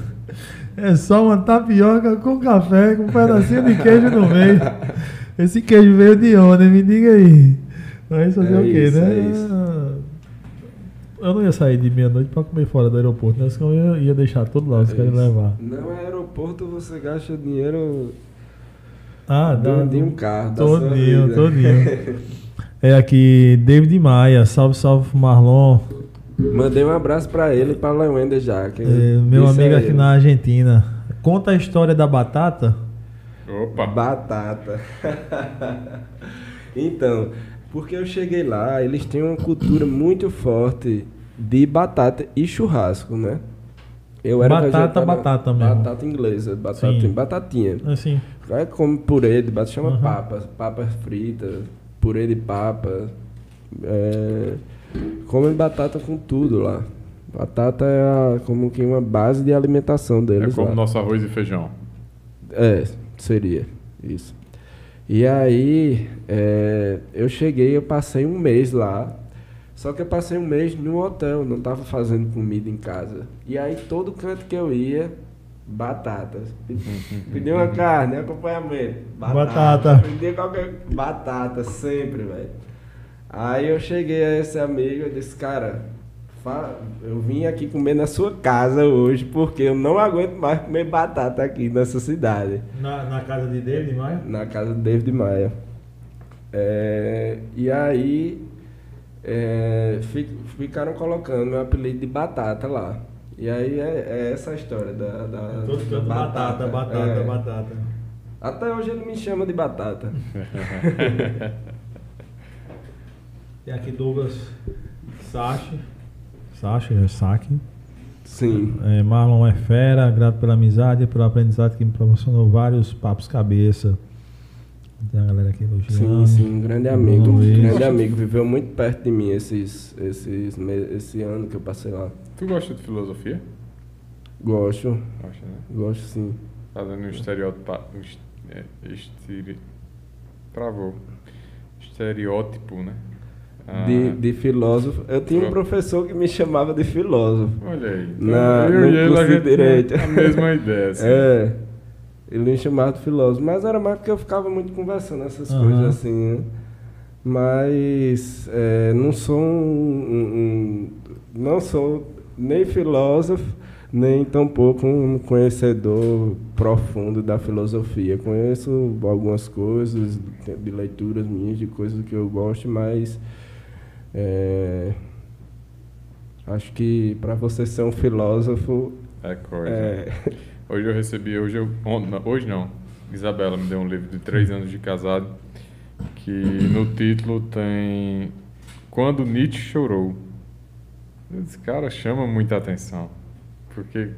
é só uma tapioca com café, com um pedacinho de queijo no meio. Esse queijo veio de onde? Me diga aí. Mas fazer É o quê, isso, né? é isso. Eu não ia sair de meia-noite pra comer fora do aeroporto, né? Senão eu ia, deixar tudo lá, os É caras isso. levar. Não é aeroporto, você gasta dinheiro Ah, dá. de um carro. Todinho, todinho. É aqui, David Maia, salve, salve Marlon. Mandei um abraço pra ele e pra Lewender já. que É, meu amigo a aqui ele. na Argentina. Conta a história da batata. Opa! Batata. então, porque eu cheguei lá, eles têm uma cultura muito forte de batata e churrasco, né? Eu Batata, vegetariano- batata mesmo. Batata inglesa, batata, Sim. batatinha. Assim, É como purê de batata, chama Uhum. papas, papas fritas, purê de papa. É, comem batata com tudo lá. Batata é a- como que uma base de alimentação É deles como lá. nosso arroz e feijão. É, seria isso. E aí, é, eu cheguei, eu passei um mês lá. Só que eu passei um mês no hotel, não tava fazendo comida em casa. E aí, todo canto que eu ia, batatas. Pedi uma carne, acompanhamento. Batata. Pedi qualquer batata, sempre, velho. Aí eu cheguei a esse amigo e disse, cara, eu vim aqui comer na sua casa hoje porque eu não aguento mais comer batata aqui nessa cidade. na, na casa de David Maia? Na casa do David Maia. É, e aí é, fi- ficaram colocando meu apelido de batata lá. E aí é, é essa a história da, da Todo canto batata, batata, É. batata. Até hoje ele me chama de batata. Tem aqui Douglas Sachi. Sachi, é Saque. Sim. É, Marlon é fera, grato pela amizade e pelo aprendizado que me proporcionou vários papos cabeça. Tem a galera aqui elogiando. Sim, sim, um grande amigo. Luiz. grande amigo. Viveu muito perto de mim esses, esses, esse ano que eu passei lá. Tu gosta de filosofia? Gosto, Gosta, né? gosto sim. Fazendo um estereótipo. Um est- é, estere- Travou. Estereótipo, né? Ah, De, de filósofo. Eu tinha um Pro- professor que me chamava de filósofo. Olha aí. Então, Na- eu no e ele curso a de Direito. a mesma ideia. Assim. É. Ele me chamava de filósofo. Mas era mais porque eu ficava muito conversando essas Aham. coisas assim, né? Mas é, não sou um, um- um- Não sou nem filósofo, nem tampouco um conhecedor profundo da filosofia. Conheço algumas coisas de leituras minhas, de coisas que eu gosto, mas é, acho que para você ser um filósofo É coisa. é, Hoje eu recebi, hoje eu. Hoje não. Isabela me deu um livro de três anos de casado que no título tem Quando Nietzsche chorou. Eu disse, cara, chama muita atenção. Porque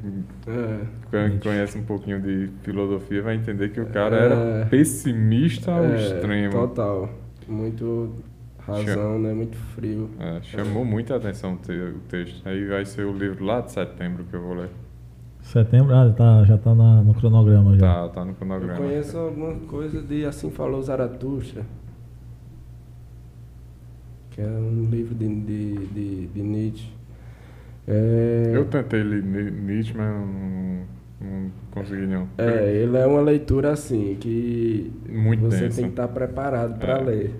É. quem conhece um pouquinho de filosofia vai entender que o cara É. era pessimista ao É, extremo. Total. Muito razão, né? Muito frio. É, chamou muita atenção o te- o texto. Aí vai ser o livro lá de setembro que eu vou ler. Setembro, ah, tá, já tá na- no cronograma já. Tá, tá no Eu cronograma. conheço alguma coisa de Assim Falou Zaratustra. Que é um livro de, de, de, de Nietzsche. É, Eu tentei ler Ni- Nietzsche, mas não, não consegui não. é, ele é uma leitura assim, que Muito você densa. tem que estar preparado para É. ler.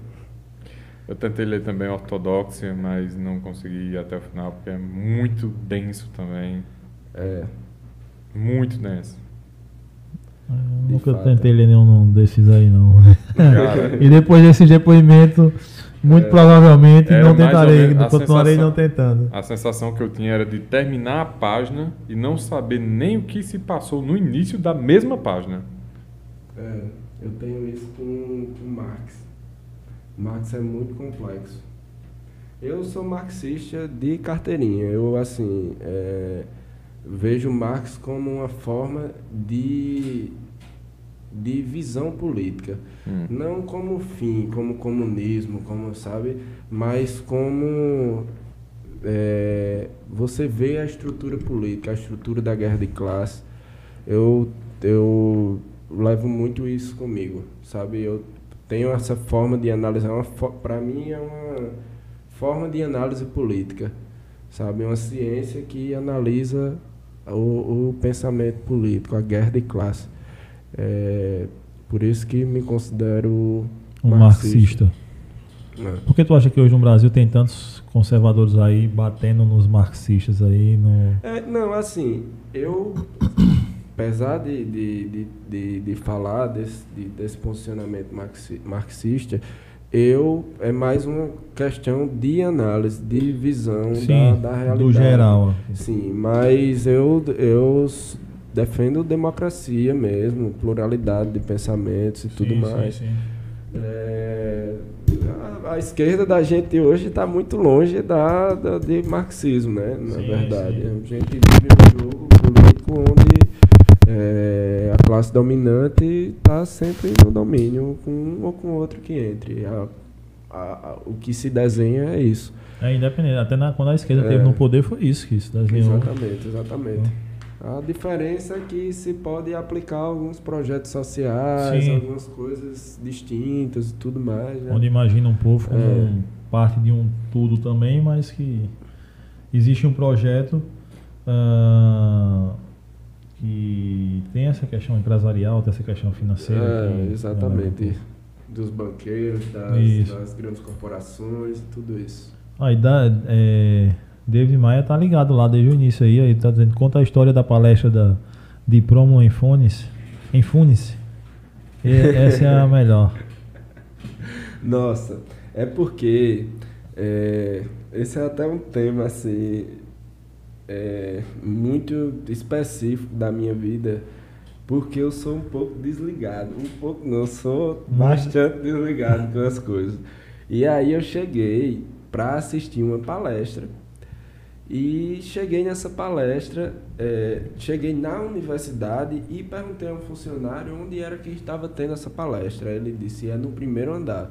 Eu tentei ler também Ortodoxia, mas não consegui ir até o final, porque é muito denso também. É. Muito denso. Eu De nunca fato. tentei ler nenhum desses aí, não. E depois desse depoimento, muito É. provavelmente Era não tentarei, menos continuarei sensação- não tentando. a sensação que eu tinha era de terminar a página e não saber nem o que se passou no início da mesma página. É, eu tenho isso com, com Marx. Marx é muito complexo. Eu sou marxista de carteirinha. Eu, assim, é, vejo Marx como uma forma de, de visão política. Hum. Não como fim, como comunismo, como, sabe? Mas como é, você vê a estrutura política, a estrutura da guerra de classe. Eu, eu levo muito isso comigo, sabe? Eu tenho essa forma de analisar, uma para mim é uma forma de análise política, sabe? Uma ciência que analisa o, o pensamento político, a guerra de classe. É, por isso que me considero Um marxista. É. Por que tu acha que hoje no Brasil tem tantos conservadores aí batendo nos marxistas aí? No... É, não, assim, eu, apesar de, de, de, de, de falar desse, de- desse posicionamento marxi- marxista, eu é mais uma questão de análise, de visão da, da realidade. do geral. Sim, mas eu, eu defendo democracia mesmo, pluralidade de pensamentos e tudo Sim, mais. sim, sim. É, a, a esquerda da gente hoje está muito longe da, da- de marxismo, né? Na Sim, verdade. sim. A gente vive um jogo político onde é, a classe dominante está sempre no domínio com um ou com outro que entre. A- a- a- o que se desenha é isso. É independente. Até na, quando a esquerda É. teve no poder foi isso que se desenhou. Exatamente, exatamente. A diferença é que se pode aplicar alguns projetos sociais, Sim. algumas coisas distintas e tudo mais. Né? Onde imagina um povo como É. parte de um tudo também, mas que existe um projeto ah, que tem essa questão empresarial, tem essa questão financeira. É, que- exatamente. Dos banqueiros, das, das grandes corporações e tudo isso. Aí dá, é, David Maia tá ligado lá desde o início aí, aí tá dizendo, conta a história da palestra da, de promo em Funes. Em Funes. E essa é a melhor. Nossa, é porque é, esse é até um tema assim é, muito específico da minha vida, porque eu sou um pouco desligado, um pouco não, eu sou bastante desligado com as coisas. E aí eu cheguei para assistir uma palestra e cheguei nessa palestra, é, cheguei na universidade e perguntei a um funcionário onde era que estava tendo essa palestra. Ele disse, é no primeiro andar.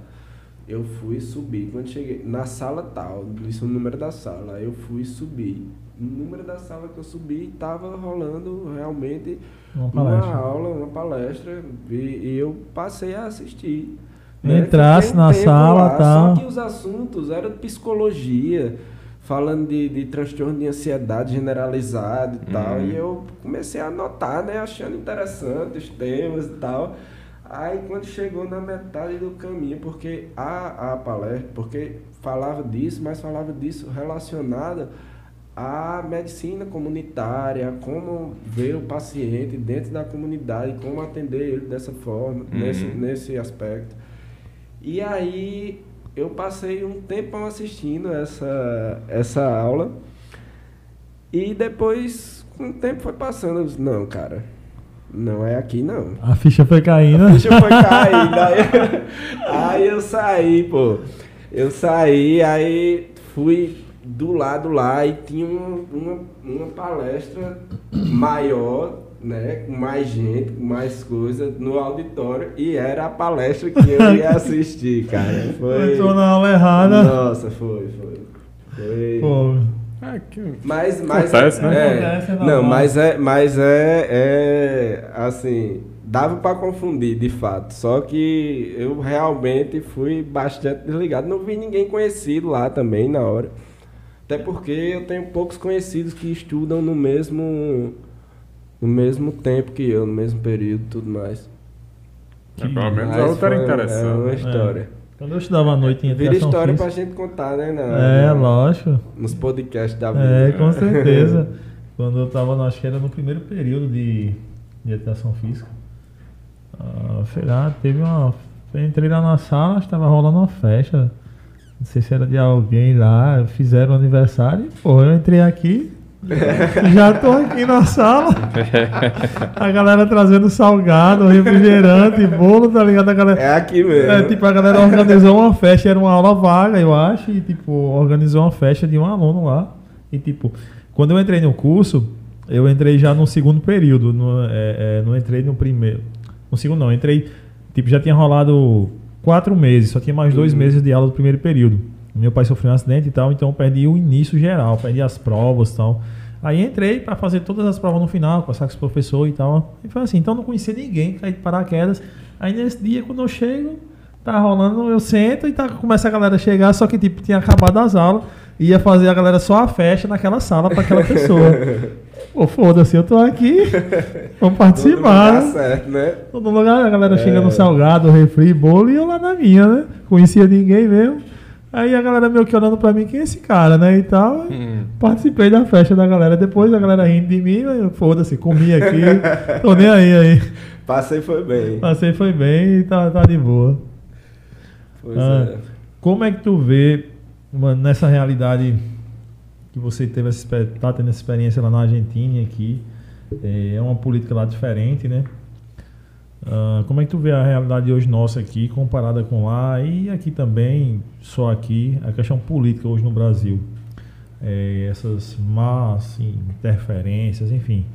Eu fui subir, quando cheguei na sala tal, disse o número da sala, eu fui subir. O número da sala que eu subi estava rolando realmente Uma uma palestra. aula, uma palestra, e, e eu passei a assistir. né? Entrasse Fiquei um na tempo sala, lá, tá. Só que os assuntos eram de psicologia, falando de, de transtorno de ansiedade generalizado e tal. Uhum. E eu comecei a anotar, né? Achando interessante os temas e tal. Aí quando chegou na metade do caminho, porque a, a palestra, porque falava disso, mas falava disso relacionada à medicina comunitária, como ver o paciente dentro da comunidade, como atender ele dessa forma, Uhum. nesse, nesse aspecto. E aí eu passei um tempão assistindo essa, essa aula e depois, com o tempo foi passando, eu disse, não, cara, não é aqui não. A ficha foi caindo. A ficha foi caindo. Aí, aí eu saí, pô. Eu saí, aí fui do lado lá e tinha uma, uma, uma palestra maior, né? Com mais gente, com mais coisa no auditório. E era a palestra que eu ia assistir, cara. Foi. Entrou na aula errada. Nossa, foi, foi. Foi. Pô, É que Mas, mas Acontece, né? é, Acontece, é não, mas é, mas é, é assim, dava pra confundir de fato. Só que eu realmente fui bastante desligado. Não vi ninguém conhecido lá também na hora. Até porque eu tenho poucos conhecidos que estudam no mesmo no mesmo tempo que eu, no mesmo período, e tudo mais. é, pelo menos a outra era foi- É uma interessante. história. Quando eu estudava à noite em Vira educação história física- pra gente contar, né? Na, É, na- lógico. Nos podcasts da vida. É, com certeza. Quando eu tava, no- acho que era no primeiro período de, de educação física. Ah, sei lá, teve uma. Eu entrei lá na sala, estava rolando uma festa. Não sei se era de alguém lá, fizeram aniversário. Pô, eu entrei aqui, já tô aqui na sala. A galera trazendo salgado, refrigerante, bolo, tá ligado? A galera, É aqui mesmo. é, tipo, a galera organizou uma festa, era uma aula vaga, eu acho, e, tipo, organizou uma festa de um aluno lá. E, tipo, quando eu entrei no curso, eu entrei já no segundo período, no, é, é, não entrei no primeiro. No segundo não, entrei, tipo, já tinha rolado quatro meses, só tinha mais dois Uhum. meses de aula do primeiro período. Meu pai sofreu um acidente e tal, então eu perdi o início geral, perdi as provas e tal. Aí entrei para fazer todas as provas no final, conversar com os professores e tal. E foi assim, então não conhecia ninguém, caí de paraquedas. Aí nesse dia, quando eu chego, tá rolando, eu sento e tá, começa a galera a chegar, só que tipo, tinha acabado as aulas, ia fazer a galera só a festa naquela sala para aquela pessoa. Pô, foda-se, eu tô aqui, vamos Todo participar. lugar né? certo, né? Todo lugar a galera chega É. no salgado, refri, bolo e eu lá na minha, né? Conhecia ninguém mesmo. Aí a galera meio que olhando pra mim, quem é esse cara, né? E tal. Hum. Participei da festa da galera. Depois a galera rindo de mim, mas eu, foda-se, comi aqui. tô nem aí aí. Passei foi bem. Passei foi bem e tá, tá de boa. Pois Ah, é. Como é que tu vê, mano, nessa realidade que você teve essa, tá tendo essa experiência lá na Argentina e aqui? É uma política lá diferente, né? Ah, como é que tu vê a realidade hoje nossa aqui comparada com lá e aqui também, só aqui, a questão política hoje no Brasil? É, essas más assim, interferências, enfim.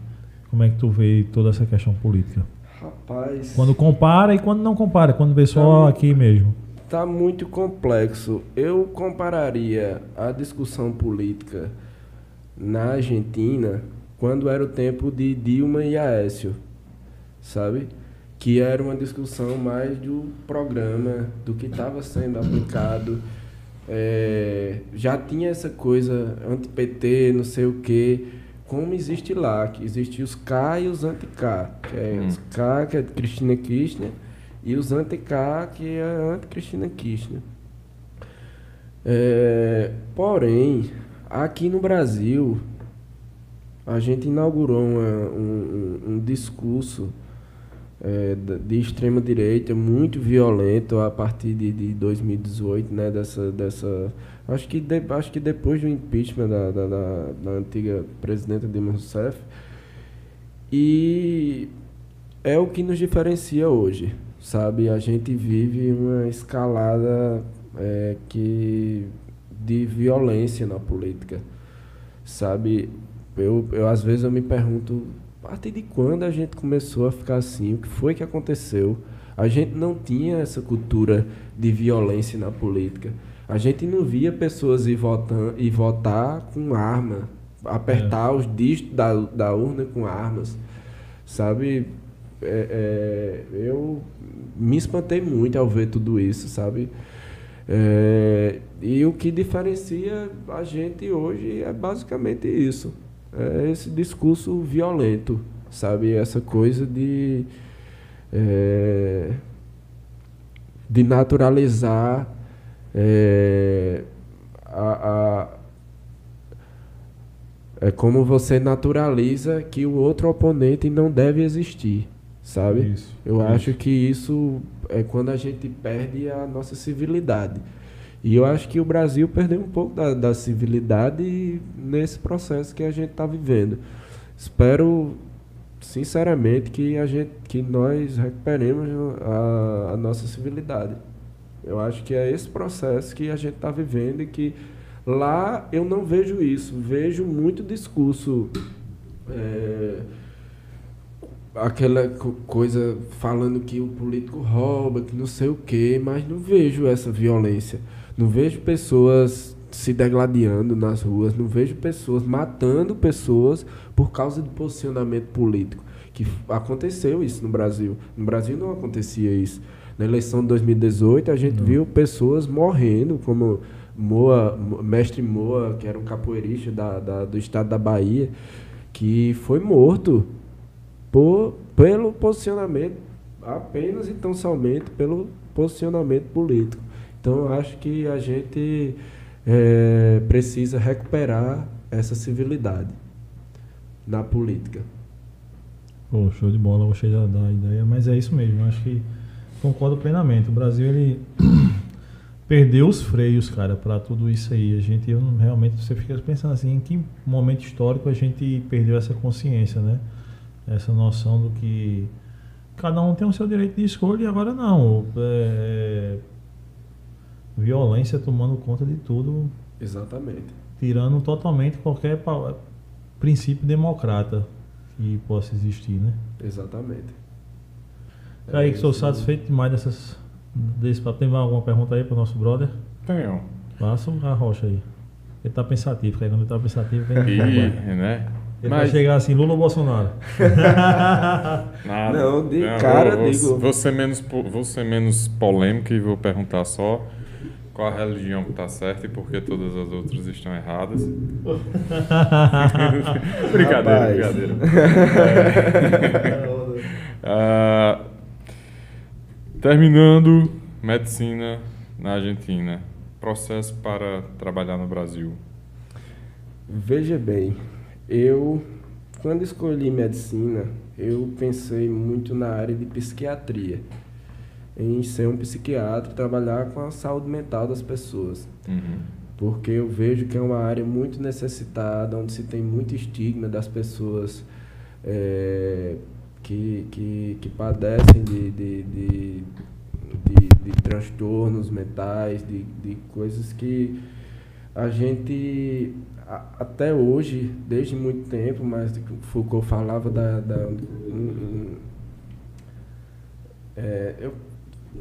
Como é que tu vê toda essa questão política? Rapaz, Quando compara e quando não compara, quando vê só Tá. aqui mesmo. tá muito complexo. Eu compararia a discussão política na Argentina quando era o tempo de Dilma e Aécio, sabe? Que era uma discussão mais do programa, do que estava sendo aplicado. É, já tinha essa coisa anti-PT, não sei o quê, como existe lá, que existe os K e os anti-K. Que é Hum. os K, que é de Cristina Kirchner, e os anti-K, que é anti-Cristina Kirchner. É, porém, aqui no Brasil, a gente inaugurou uma- um, um- um discurso é, de extrema direita muito violento a partir de, de 2018, né? Dessa, dessa, acho que de- acho que depois do impeachment da, da, da- da antiga presidenta Dilma Rousseff e é o que nos diferencia hoje, sabe? A gente vive uma escalada é, que de violência na política, sabe? Eu, eu às vezes eu me pergunto a partir de quando a gente começou a ficar assim, o que foi que aconteceu? A gente não tinha essa cultura de violência na política. A gente não via pessoas ir, votar, ir votar com arma, apertar os dígitos da, da urna com armas, sabe? É, é, eu me espantei muito ao ver tudo isso, sabe? É, e o que diferencia a gente hoje é basicamente isso. É esse discurso violento, sabe? Essa coisa de. é, de naturalizar é, a, a- é como você naturaliza que o outro oponente não deve existir, sabe? Isso, Eu isso. acho que isso é quando a gente perde a nossa civilidade. E eu acho que o Brasil perdeu um pouco da, da civilidade nesse processo que a gente está vivendo. Espero, sinceramente, que, a gente, que nós recuperemos a, a nossa civilidade. Eu acho que é esse processo que a gente está vivendo e que Lá eu não vejo isso, vejo muito discurso. É, aquela coisa falando que o político rouba, que não sei o quê, mas não vejo essa violência. Não vejo pessoas se degladiando nas ruas, não vejo pessoas matando pessoas por causa de posicionamento político. Que aconteceu isso no Brasil. No Brasil não acontecia isso. Na eleição de 2018, a gente não. viu pessoas morrendo, como Moa, mestre Moa, que era um capoeirista da, da, do estado da Bahia, que foi morto por, pelo posicionamento, apenas e tão somente pelo posicionamento político. Então, eu acho que a gente é, precisa recuperar essa civilidade na política. Pô, show de bola, gostei da, da ideia, mas é isso mesmo, acho que concordo plenamente. O Brasil, ele perdeu os freios, cara, para tudo isso aí. A gente eu, realmente você fica pensando assim, em que momento histórico a gente perdeu essa consciência, né? Essa noção do que cada um tem o seu direito de escolha e agora não. É, violência tomando conta de tudo. Exatamente. Tirando totalmente qualquer princípio democrata que possa existir, né? Exatamente. Kaique, é, sou satisfeito demais dessas desse papo. Tem alguma pergunta aí para o nosso brother? Tenho. Passa a rocha aí. Ele tá pensativo, porque quando ele tá pensativo, vem. E, né? Ele Mas... vai chegar assim, Lula ou Bolsonaro? Nada. Não, de Não, cara, vou, digo. Vou ser, menos, vou ser menos polêmico e vou perguntar só qual a religião que está certa e por que todas as outras estão erradas. brincadeira, Rapaz. brincadeira. É. uh, Terminando medicina na Argentina, processo para trabalhar no Brasil. Veja bem, eu quando escolhi medicina, eu pensei muito na área de psiquiatria, em ser um psiquiatra, trabalhar com a saúde mental das pessoas. Uhum. Porque eu vejo que é uma área muito necessitada, onde se tem muito estigma das pessoas é, que, que, que padecem de, de, de, de, de transtornos mentais, de, de coisas que a gente até hoje, desde muito tempo, mas Foucault falava da. da um, um, é, eu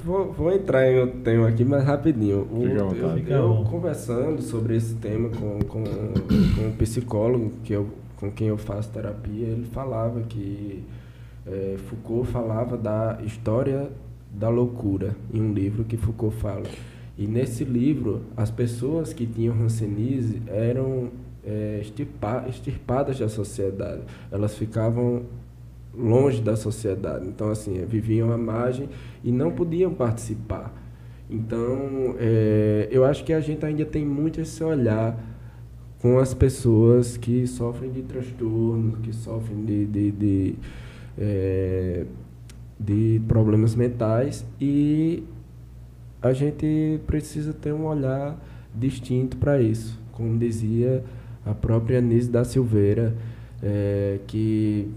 vou, vou entrar em outro tema aqui, mas rapidinho. O, eu, eu conversando sobre esse tema com, com, com um psicólogo que eu, com quem eu faço terapia, ele falava que é, Foucault falava da história da loucura, em um livro que Foucault fala. E nesse livro, as pessoas que tinham rancenise eram é, extirpa, extirpadas da sociedade. Elas ficavam longe da sociedade. Então, assim, viviam à margem e não podiam participar. Então, é, eu acho que a gente ainda tem muito esse olhar com as pessoas que sofrem de transtorno, que sofrem de, de, de é, de problemas mentais e a gente precisa ter um olhar distinto para isso. Como dizia a própria Anise da Silveira, é, que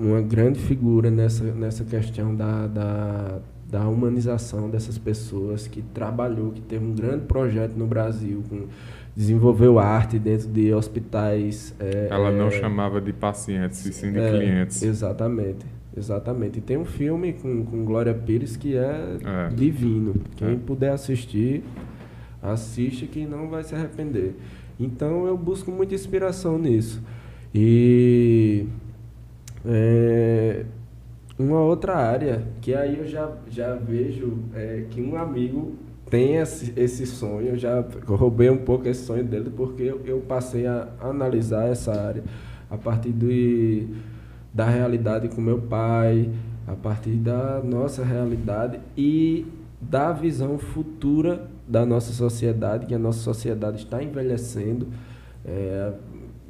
uma grande figura nessa, nessa questão da, da, da humanização dessas pessoas, que trabalhou, que teve um grande projeto no Brasil com desenvolveu arte dentro de hospitais. É, Ela não é, chamava de pacientes, e sim de é, clientes. Exatamente, exatamente. E tem um filme com, com Glória Pires que é, é. divino. Quem é. puder assistir, assiste que não vai se arrepender. Então eu busco muita inspiração nisso. E é, uma outra área que aí eu já, já vejo é, que um amigo tem esse, esse sonho, eu já roubei um pouco esse sonho dele, porque eu, eu passei a analisar essa área a partir de, da realidade com meu pai, a partir da nossa realidade e da visão futura da nossa sociedade, que a nossa sociedade está envelhecendo. É,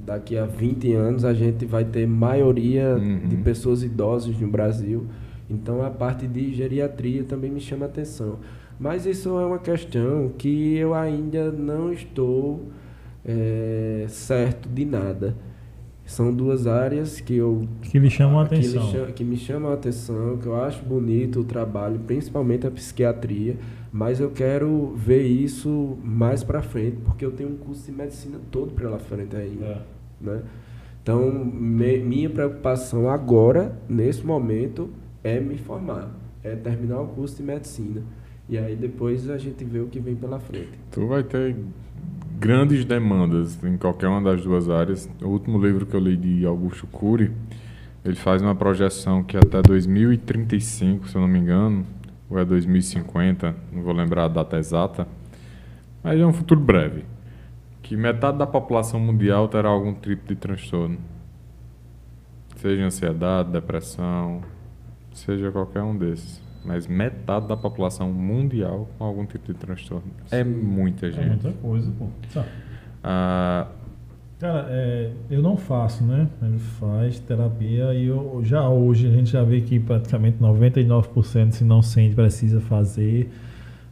daqui a 20 anos a gente vai ter maioria uhum. de pessoas idosas no Brasil. Então a parte de geriatria também me chama atenção. Mas isso é uma questão que eu ainda não estou é, certo de nada. São duas áreas que eu Que lhe chamam a que, me atenção. cha- que me chamam a atenção, que eu acho bonito o trabalho, principalmente a psiquiatria, mas eu quero ver isso mais para frente, porque eu tenho um curso de medicina todo pela frente ainda, É. né? Então, me- minha preocupação agora, nesse momento, é me formar, é terminar o curso de medicina. E aí depois a gente vê o que vem pela frente. Tu vai ter grandes demandas em qualquer uma das duas áreas. O último livro que eu li de Augusto Cury, ele faz uma projeção que até 2035, se eu não me engano, ou é 2050, não vou lembrar a data exata, mas é um futuro breve, que metade da população mundial terá algum tipo de transtorno. Seja ansiedade, depressão, seja qualquer um desses. Mas metade da população mundial com algum tipo de transtorno. É muita É gente. muita coisa, pô. Ah, Cara, é, eu não faço, né? Ele faz terapia e eu, já hoje a gente já vê que praticamente 99% se não sente precisa fazer,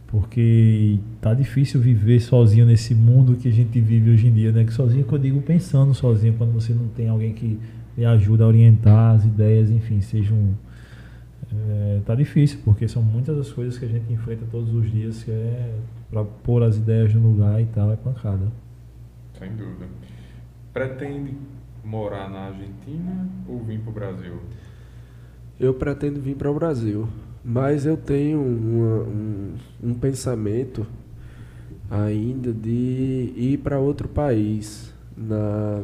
porque tá difícil viver sozinho nesse mundo que a gente vive hoje em dia, né? Que sozinho que eu digo pensando sozinho, quando você não tem alguém que lhe ajuda a orientar as ideias, enfim, seja um é, tá difícil, porque são muitas as coisas que a gente enfrenta todos os dias que é para pôr as ideias no lugar e tal, é pancada. sem dúvida. Pretende morar na Argentina ou vir para o Brasil? Eu pretendo vir para o Brasil, mas eu tenho uma- um, um pensamento ainda de ir para outro país, na,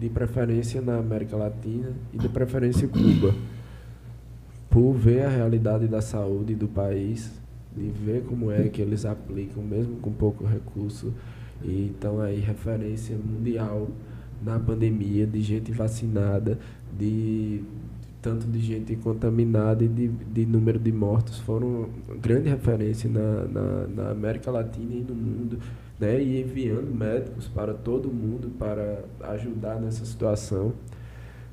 de preferência na América Latina e de preferência Cuba, por ver a realidade da saúde do país, de ver como é que eles aplicam, mesmo com pouco recurso, e estão aí referência mundial na pandemia de gente vacinada, de tanto de gente contaminada e de, de número de mortos foram grande referência na, na, na América Latina e no mundo, né? E enviando médicos para todo mundo para ajudar nessa situação.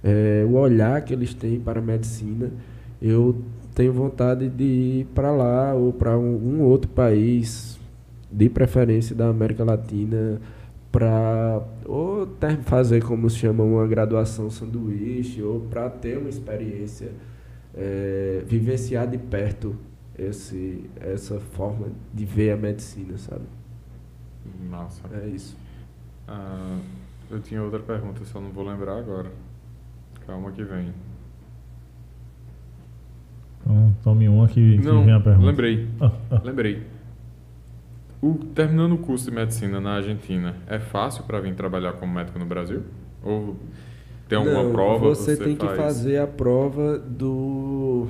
É, o olhar que eles têm para a medicina, eu tenho vontade de ir para lá ou para um, um outro país, de preferência da América Latina, para ou ter, fazer como se chama uma graduação sanduíche ou para ter uma experiência é, vivenciar de perto esse essa forma de ver a medicina sabe Massa. é isso Ah, eu tinha outra pergunta, só não vou lembrar agora. Calma que vem. Então, tome uma que, que Não, vem a pergunta. lembrei. Ah, ah. Lembrei. O, terminando o curso de medicina na Argentina, é fácil para vir trabalhar como médico no Brasil? Ou tem alguma Não, prova? você, tem que faz? fazer a prova do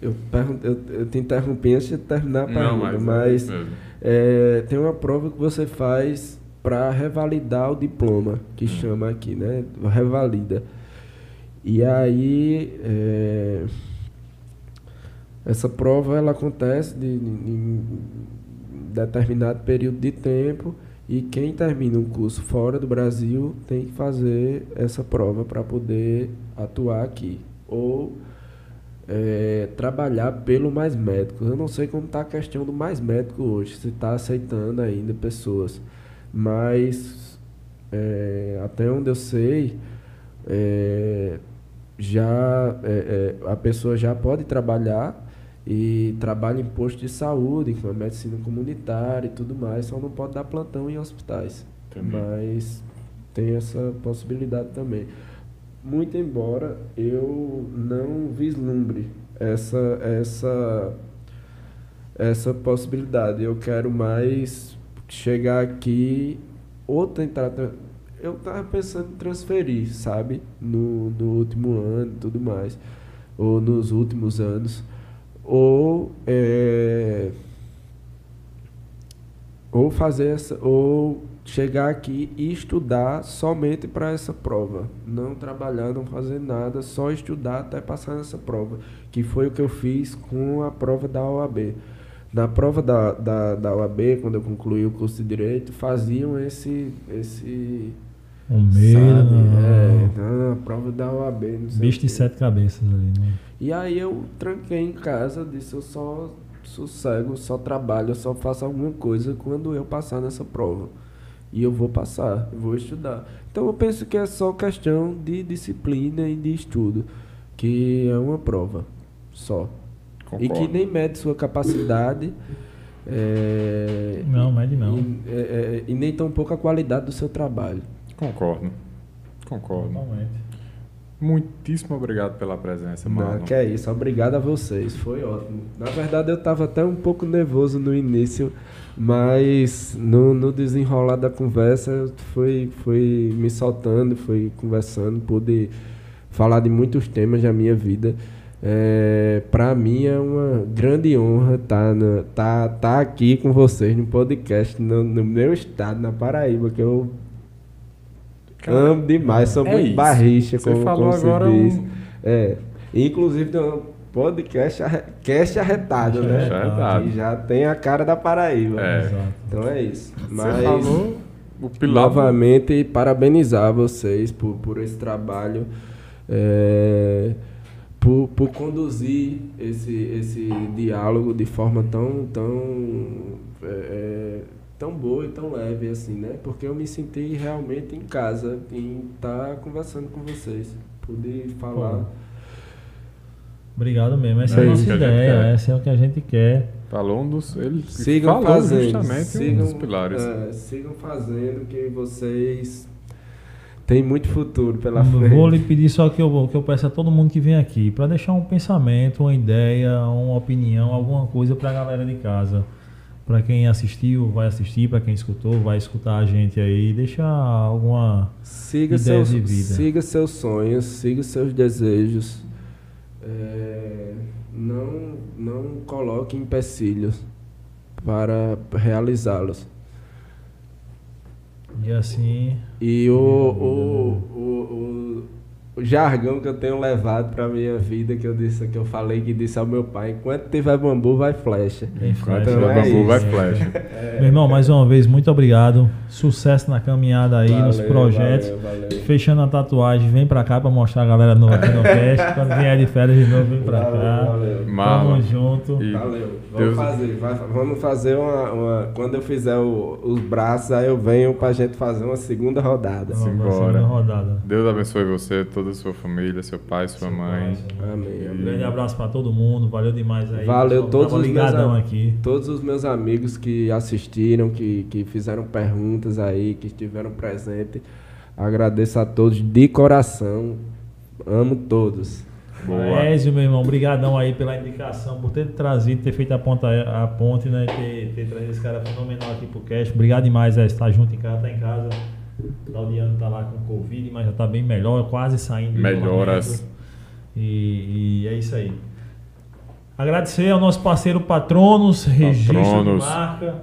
eu, eu, eu te interrompi antes de terminar a Não, pergunta, mas, mas, é isso mesmo. É, tem uma prova que você faz para revalidar o diploma, que Hum. chama aqui, né? Revalida. E aí, é, essa prova ela acontece de, em determinado período de tempo e quem termina um curso fora do Brasil tem que fazer essa prova para poder atuar aqui. Ou é, trabalhar pelo Mais Médicos. Eu não sei como está a questão do Mais Médico hoje, se está aceitando ainda pessoas. Mas é, até onde eu sei, é, já é, é, a pessoa já pode trabalhar e trabalha em posto de saúde, com a medicina comunitária e tudo mais, só não pode dar plantão em hospitais. Entendi. Mas tem essa possibilidade também. Muito embora eu não vislumbre essa essa essa possibilidade. Eu quero mais chegar aqui ou tentar eu tava pensando em transferir, sabe? No, no último ano e tudo mais. Ou nos últimos anos. Ou é, ou fazer essa ou chegar aqui e estudar somente para essa prova, não trabalhar, não fazer nada, só estudar até passar nessa prova, que foi o que eu fiz com a prova da OAB. Na prova da, da, da OAB, quando eu concluí o curso de Direito, faziam esse... esse Um medo. sabe? não. É, não, a prova da OAB, não sei Bicho o de sete cabeças ali, né? E aí eu tranquei em casa, disse eu só sossego, só trabalho, eu só faço alguma coisa quando eu passar nessa prova. E eu vou passar, eu vou estudar. Então eu penso que é só questão de disciplina e de estudo, que é uma prova só. Concordo. E que nem mede sua capacidade. é, Não, mede não. E, é, é, e nem tampouco a qualidade do seu trabalho. Concordo. Concordo. Totalmente. Muitíssimo obrigado pela presença, Não, Marlon. que é isso, obrigado a vocês, foi ótimo. Na verdade eu estava até um pouco nervoso no início, mas no, no desenrolar da conversa eu fui, fui me soltando, fui conversando, pude falar de muitos temas da minha vida. É, para mim é uma grande honra estar tá, tá, tá aqui com vocês no podcast, no, no meu estado, na Paraíba, que eu Cara, amo demais, sou é muito isso. barricha, Você como, falou como agora diz. um- É. Inclusive tem um podcast cast arretado, né? Cast arretado. Que já tem a cara da Paraíba. É. Então é isso. Você Mas falou o pilar. novamente parabenizar vocês por, por esse trabalho. é, por, por conduzir esse, esse diálogo de forma tão, tão, é, é, tão boa e tão leve assim, né? Porque eu me senti realmente em casa em estar conversando com vocês. Pude falar. Pô. Obrigado mesmo. Essa é, É a nossa a ideia. quer. Essa é o que a gente quer. Falou um dos. Ele Sigam falou fazendo. justamente sigam, um dos pilares. é, sigam fazendo que vocês têm muito futuro pela frente. Vou lhe pedir só que eu, que eu peço a todo mundo que vem aqui para deixar um pensamento, uma ideia, uma opinião, alguma coisa para a galera de casa. Para quem assistiu, vai assistir. Para quem escutou, vai escutar a gente aí. Deixa alguma. Siga Ideias seus, de vida. siga seus sonhos, siga seus desejos. É, não, não coloque empecilhos para realizá-los. E assim. E o, o, o, o, o jargão que eu tenho levado para minha vida, que eu disse, que eu falei que disse ao meu pai, enquanto tiver bambu, vai flecha. Vai flecha. Então tirar é bambu, vai isso. flecha. Meu irmão, mais uma vez, muito obrigado. Sucesso na caminhada aí, nos Valeu, projetos. valeu, valeu. Fechando a tatuagem, vem pra cá pra mostrar a galera nova aqui no cast. Quando vier de férias de novo, vem pra Valeu, cá. Tamo junto. E Valeu. Vamos Deus- fazer. vai- vamos fazer uma, uma- Quando eu fizer o- os braços, aí eu venho pra gente fazer uma segunda rodada. Vamos Simbora. segunda rodada. Deus abençoe você, toda a sua família, seu pai, sua mãe. Amém. Um grande abraço pra todo mundo. Valeu demais aí. Valeu Pessoal, todos os meus aqui. Todos os meus amigos que assistiram, que, que fizeram perguntas aí, que estiveram presentes. Agradeço a todos de coração. Amo todos. Boa. Ézio, meu irmão, brigadão aí pela indicação, por ter trazido, ter feito a, ponta, a ponte, né? Ter, ter trazido esse cara fenomenal aqui pro cast. Obrigado demais, Ézio. Estar junto em casa, tá em casa. Claudiano tá lá com Covid, mas já tá bem melhor, quase saindo. do Melhoras. E, e é isso aí. Agradecer ao nosso parceiro Patronos, Registro de Patronos. Marca.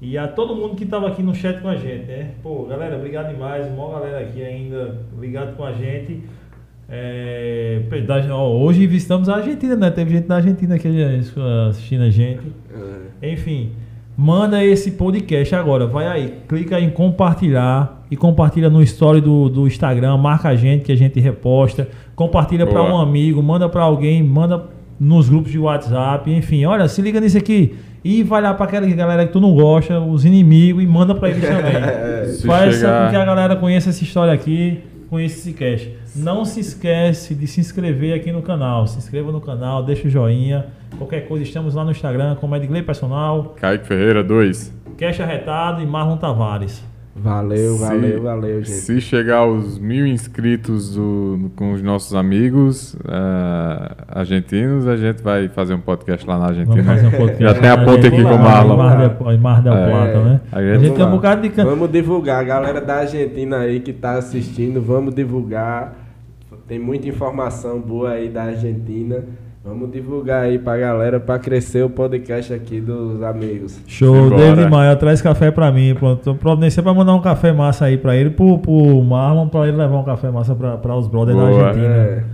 E a todo mundo que estava aqui no chat com a gente, né? Pô, galera, obrigado demais. Mó galera aqui ainda ligado com a gente. É, da- ó, hoje visitamos a Argentina, né? Teve gente da Argentina aqui assistindo a gente. Enfim, manda esse podcast agora. Vai aí, clica em compartilhar e compartilha no story do, do Instagram. Marca a gente que a gente reposta. Compartilha para um amigo, manda para alguém, manda nos grupos de WhatsApp. Enfim, olha, se liga nisso aqui. E vai lá para aquela galera que tu não gosta, os inimigos, e manda para eles também. Faz chegar- com que a galera conheça essa história aqui, conheça esse cast. Não se esquece de se inscrever aqui no canal. Se inscreva no canal, deixa o joinha. Qualquer coisa, estamos lá no Instagram, como Edgley Personal, Kaique Ferreira 2. Cash Arretado e Marlon Tavares. Valeu, Se- valeu, valeu, gente. Se chegar aos mil inscritos do- com os nossos amigos eh, argentinos, a gente vai fazer um podcast lá na Argentina. Vamos fazer um podcast. Já tem a ponte aqui com o Marlon. Em Mar del, em Mar del É. Plata, né? A A gente- gente, tem um bocado de can... Vamos divulgar, a galera da Argentina aí que tá assistindo, vamos divulgar. Tem muita informação boa aí da Argentina. Vamos divulgar aí pra galera pra crescer o podcast aqui dos amigos. Show. David Maia, traz café pra mim. Pronto, tô providenciando pra mandar um café massa aí pra ele, pro, pro Marlon, pra ele levar um café massa pra, pra os brothers da Boa. Argentina. É,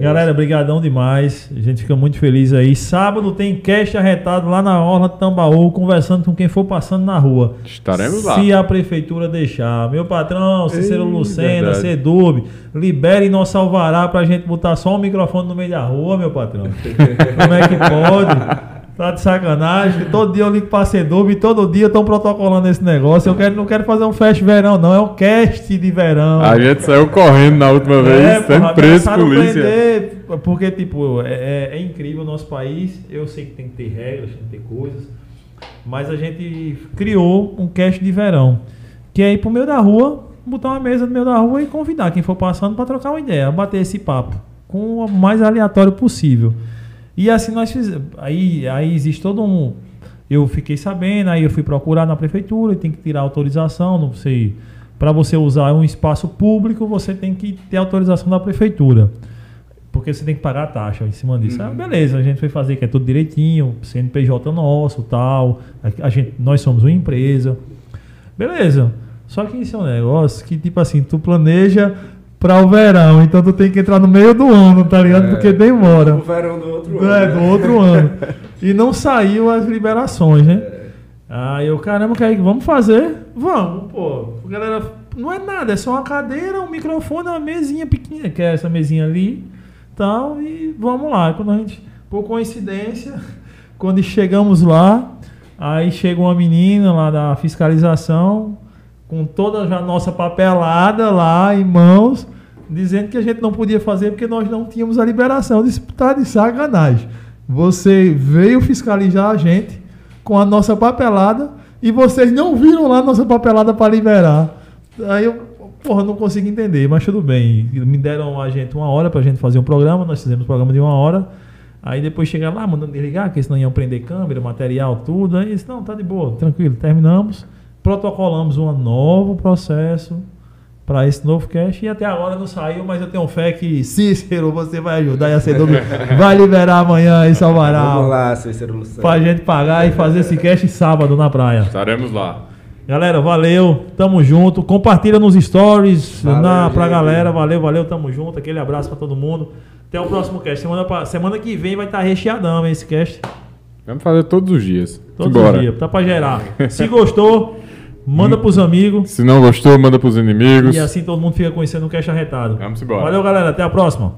Galera, brigadão demais. A gente fica muito feliz aí. Sábado tem cast arretado lá na Orla de Tambaú, conversando com quem for passando na rua. Estaremos lá. Se a prefeitura deixar. Meu patrão, Cícero Ei, Lucena. Sedub, libere nosso alvará pra gente botar só um microfone no meio da rua, meu patrão. Como é que pode? Tá de sacanagem. Todo dia eu ligo pra Seduba e todo dia estão protocolando esse negócio. Eu quero, não quero fazer um fest verão, não. É um cast de verão. A gente saiu correndo na última vez, É, sem porra, preço, ameaçaram polícia. prender, porque, tipo, é, é- é incrível o nosso país. Eu sei que tem que ter regras, tem que ter coisas. Mas a gente criou um cast de verão. Que é ir pro meio da rua, botar uma mesa no meio da rua e convidar quem for passando para trocar uma ideia, bater esse papo. Com o mais aleatório possível. E assim nós fizemos. Aí, aí existe todo um. Eu fiquei sabendo, aí eu fui procurar na prefeitura, e tem que tirar autorização, não sei. Para você usar um espaço público, você tem que ter autorização da prefeitura. Porque você tem que pagar a taxa em cima disso. Ah, beleza, a gente foi fazer que é tudo direitinho, CNPJ nosso, tal. A gente, nós somos uma empresa. Beleza. Só que isso é um negócio que, tipo assim, tu planeja para o verão, então tu tem que entrar no meio do ano, tá ligado? É. Porque demora. O verão do outro É, ano. do né? outro ano. E não saiu as liberações, né? Aí eu, caramba, Kaique, vamos fazer? Vamos, pô. A galera, não é nada, é só uma cadeira, um microfone, uma mesinha pequena, que é essa mesinha ali, tal, e vamos lá. Quando a gente, por coincidência, quando chegamos lá, aí chega uma menina lá da fiscalização, com toda a nossa papelada lá em mãos, dizendo que a gente não podia fazer porque nós não tínhamos a liberação. Eu disse, tá de sacanagem. Você veio fiscalizar a gente com a nossa papelada e vocês não viram lá a nossa papelada para liberar. Aí eu, porra, não consigo entender, mas tudo bem. Me deram a gente uma hora pra gente fazer um programa, nós fizemos um programa de uma hora. Aí depois chega lá, mandando desligar, porque senão iam prender câmera, material, tudo. Aí disse, não, tá de boa, tranquilo, terminamos. Protocolamos um novo processo para esse novo cash e até agora não saiu, mas eu tenho fé que Cícero, você vai ajudar e a CW vai liberar amanhã em Vamos Salvaral lá, Cícero Luciano. pra gente pagar e fazer esse cash sábado na praia. Estaremos lá. Galera, valeu, tamo junto. Compartilha nos stories Valeu, na, pra gente. galera. Valeu, valeu, tamo junto. Aquele abraço pra todo mundo. Até o próximo cast. Semana, pa- semana que vem vai estar recheadão hein, esse cast. Vamos fazer todos os dias. Todos Simbora. os dias. Tá pra gerar. Se gostou, manda pros amigos. Se não gostou, manda pros inimigos. E assim todo mundo fica conhecendo o cast arretado. Vamos embora. Valeu, galera. Até a próxima.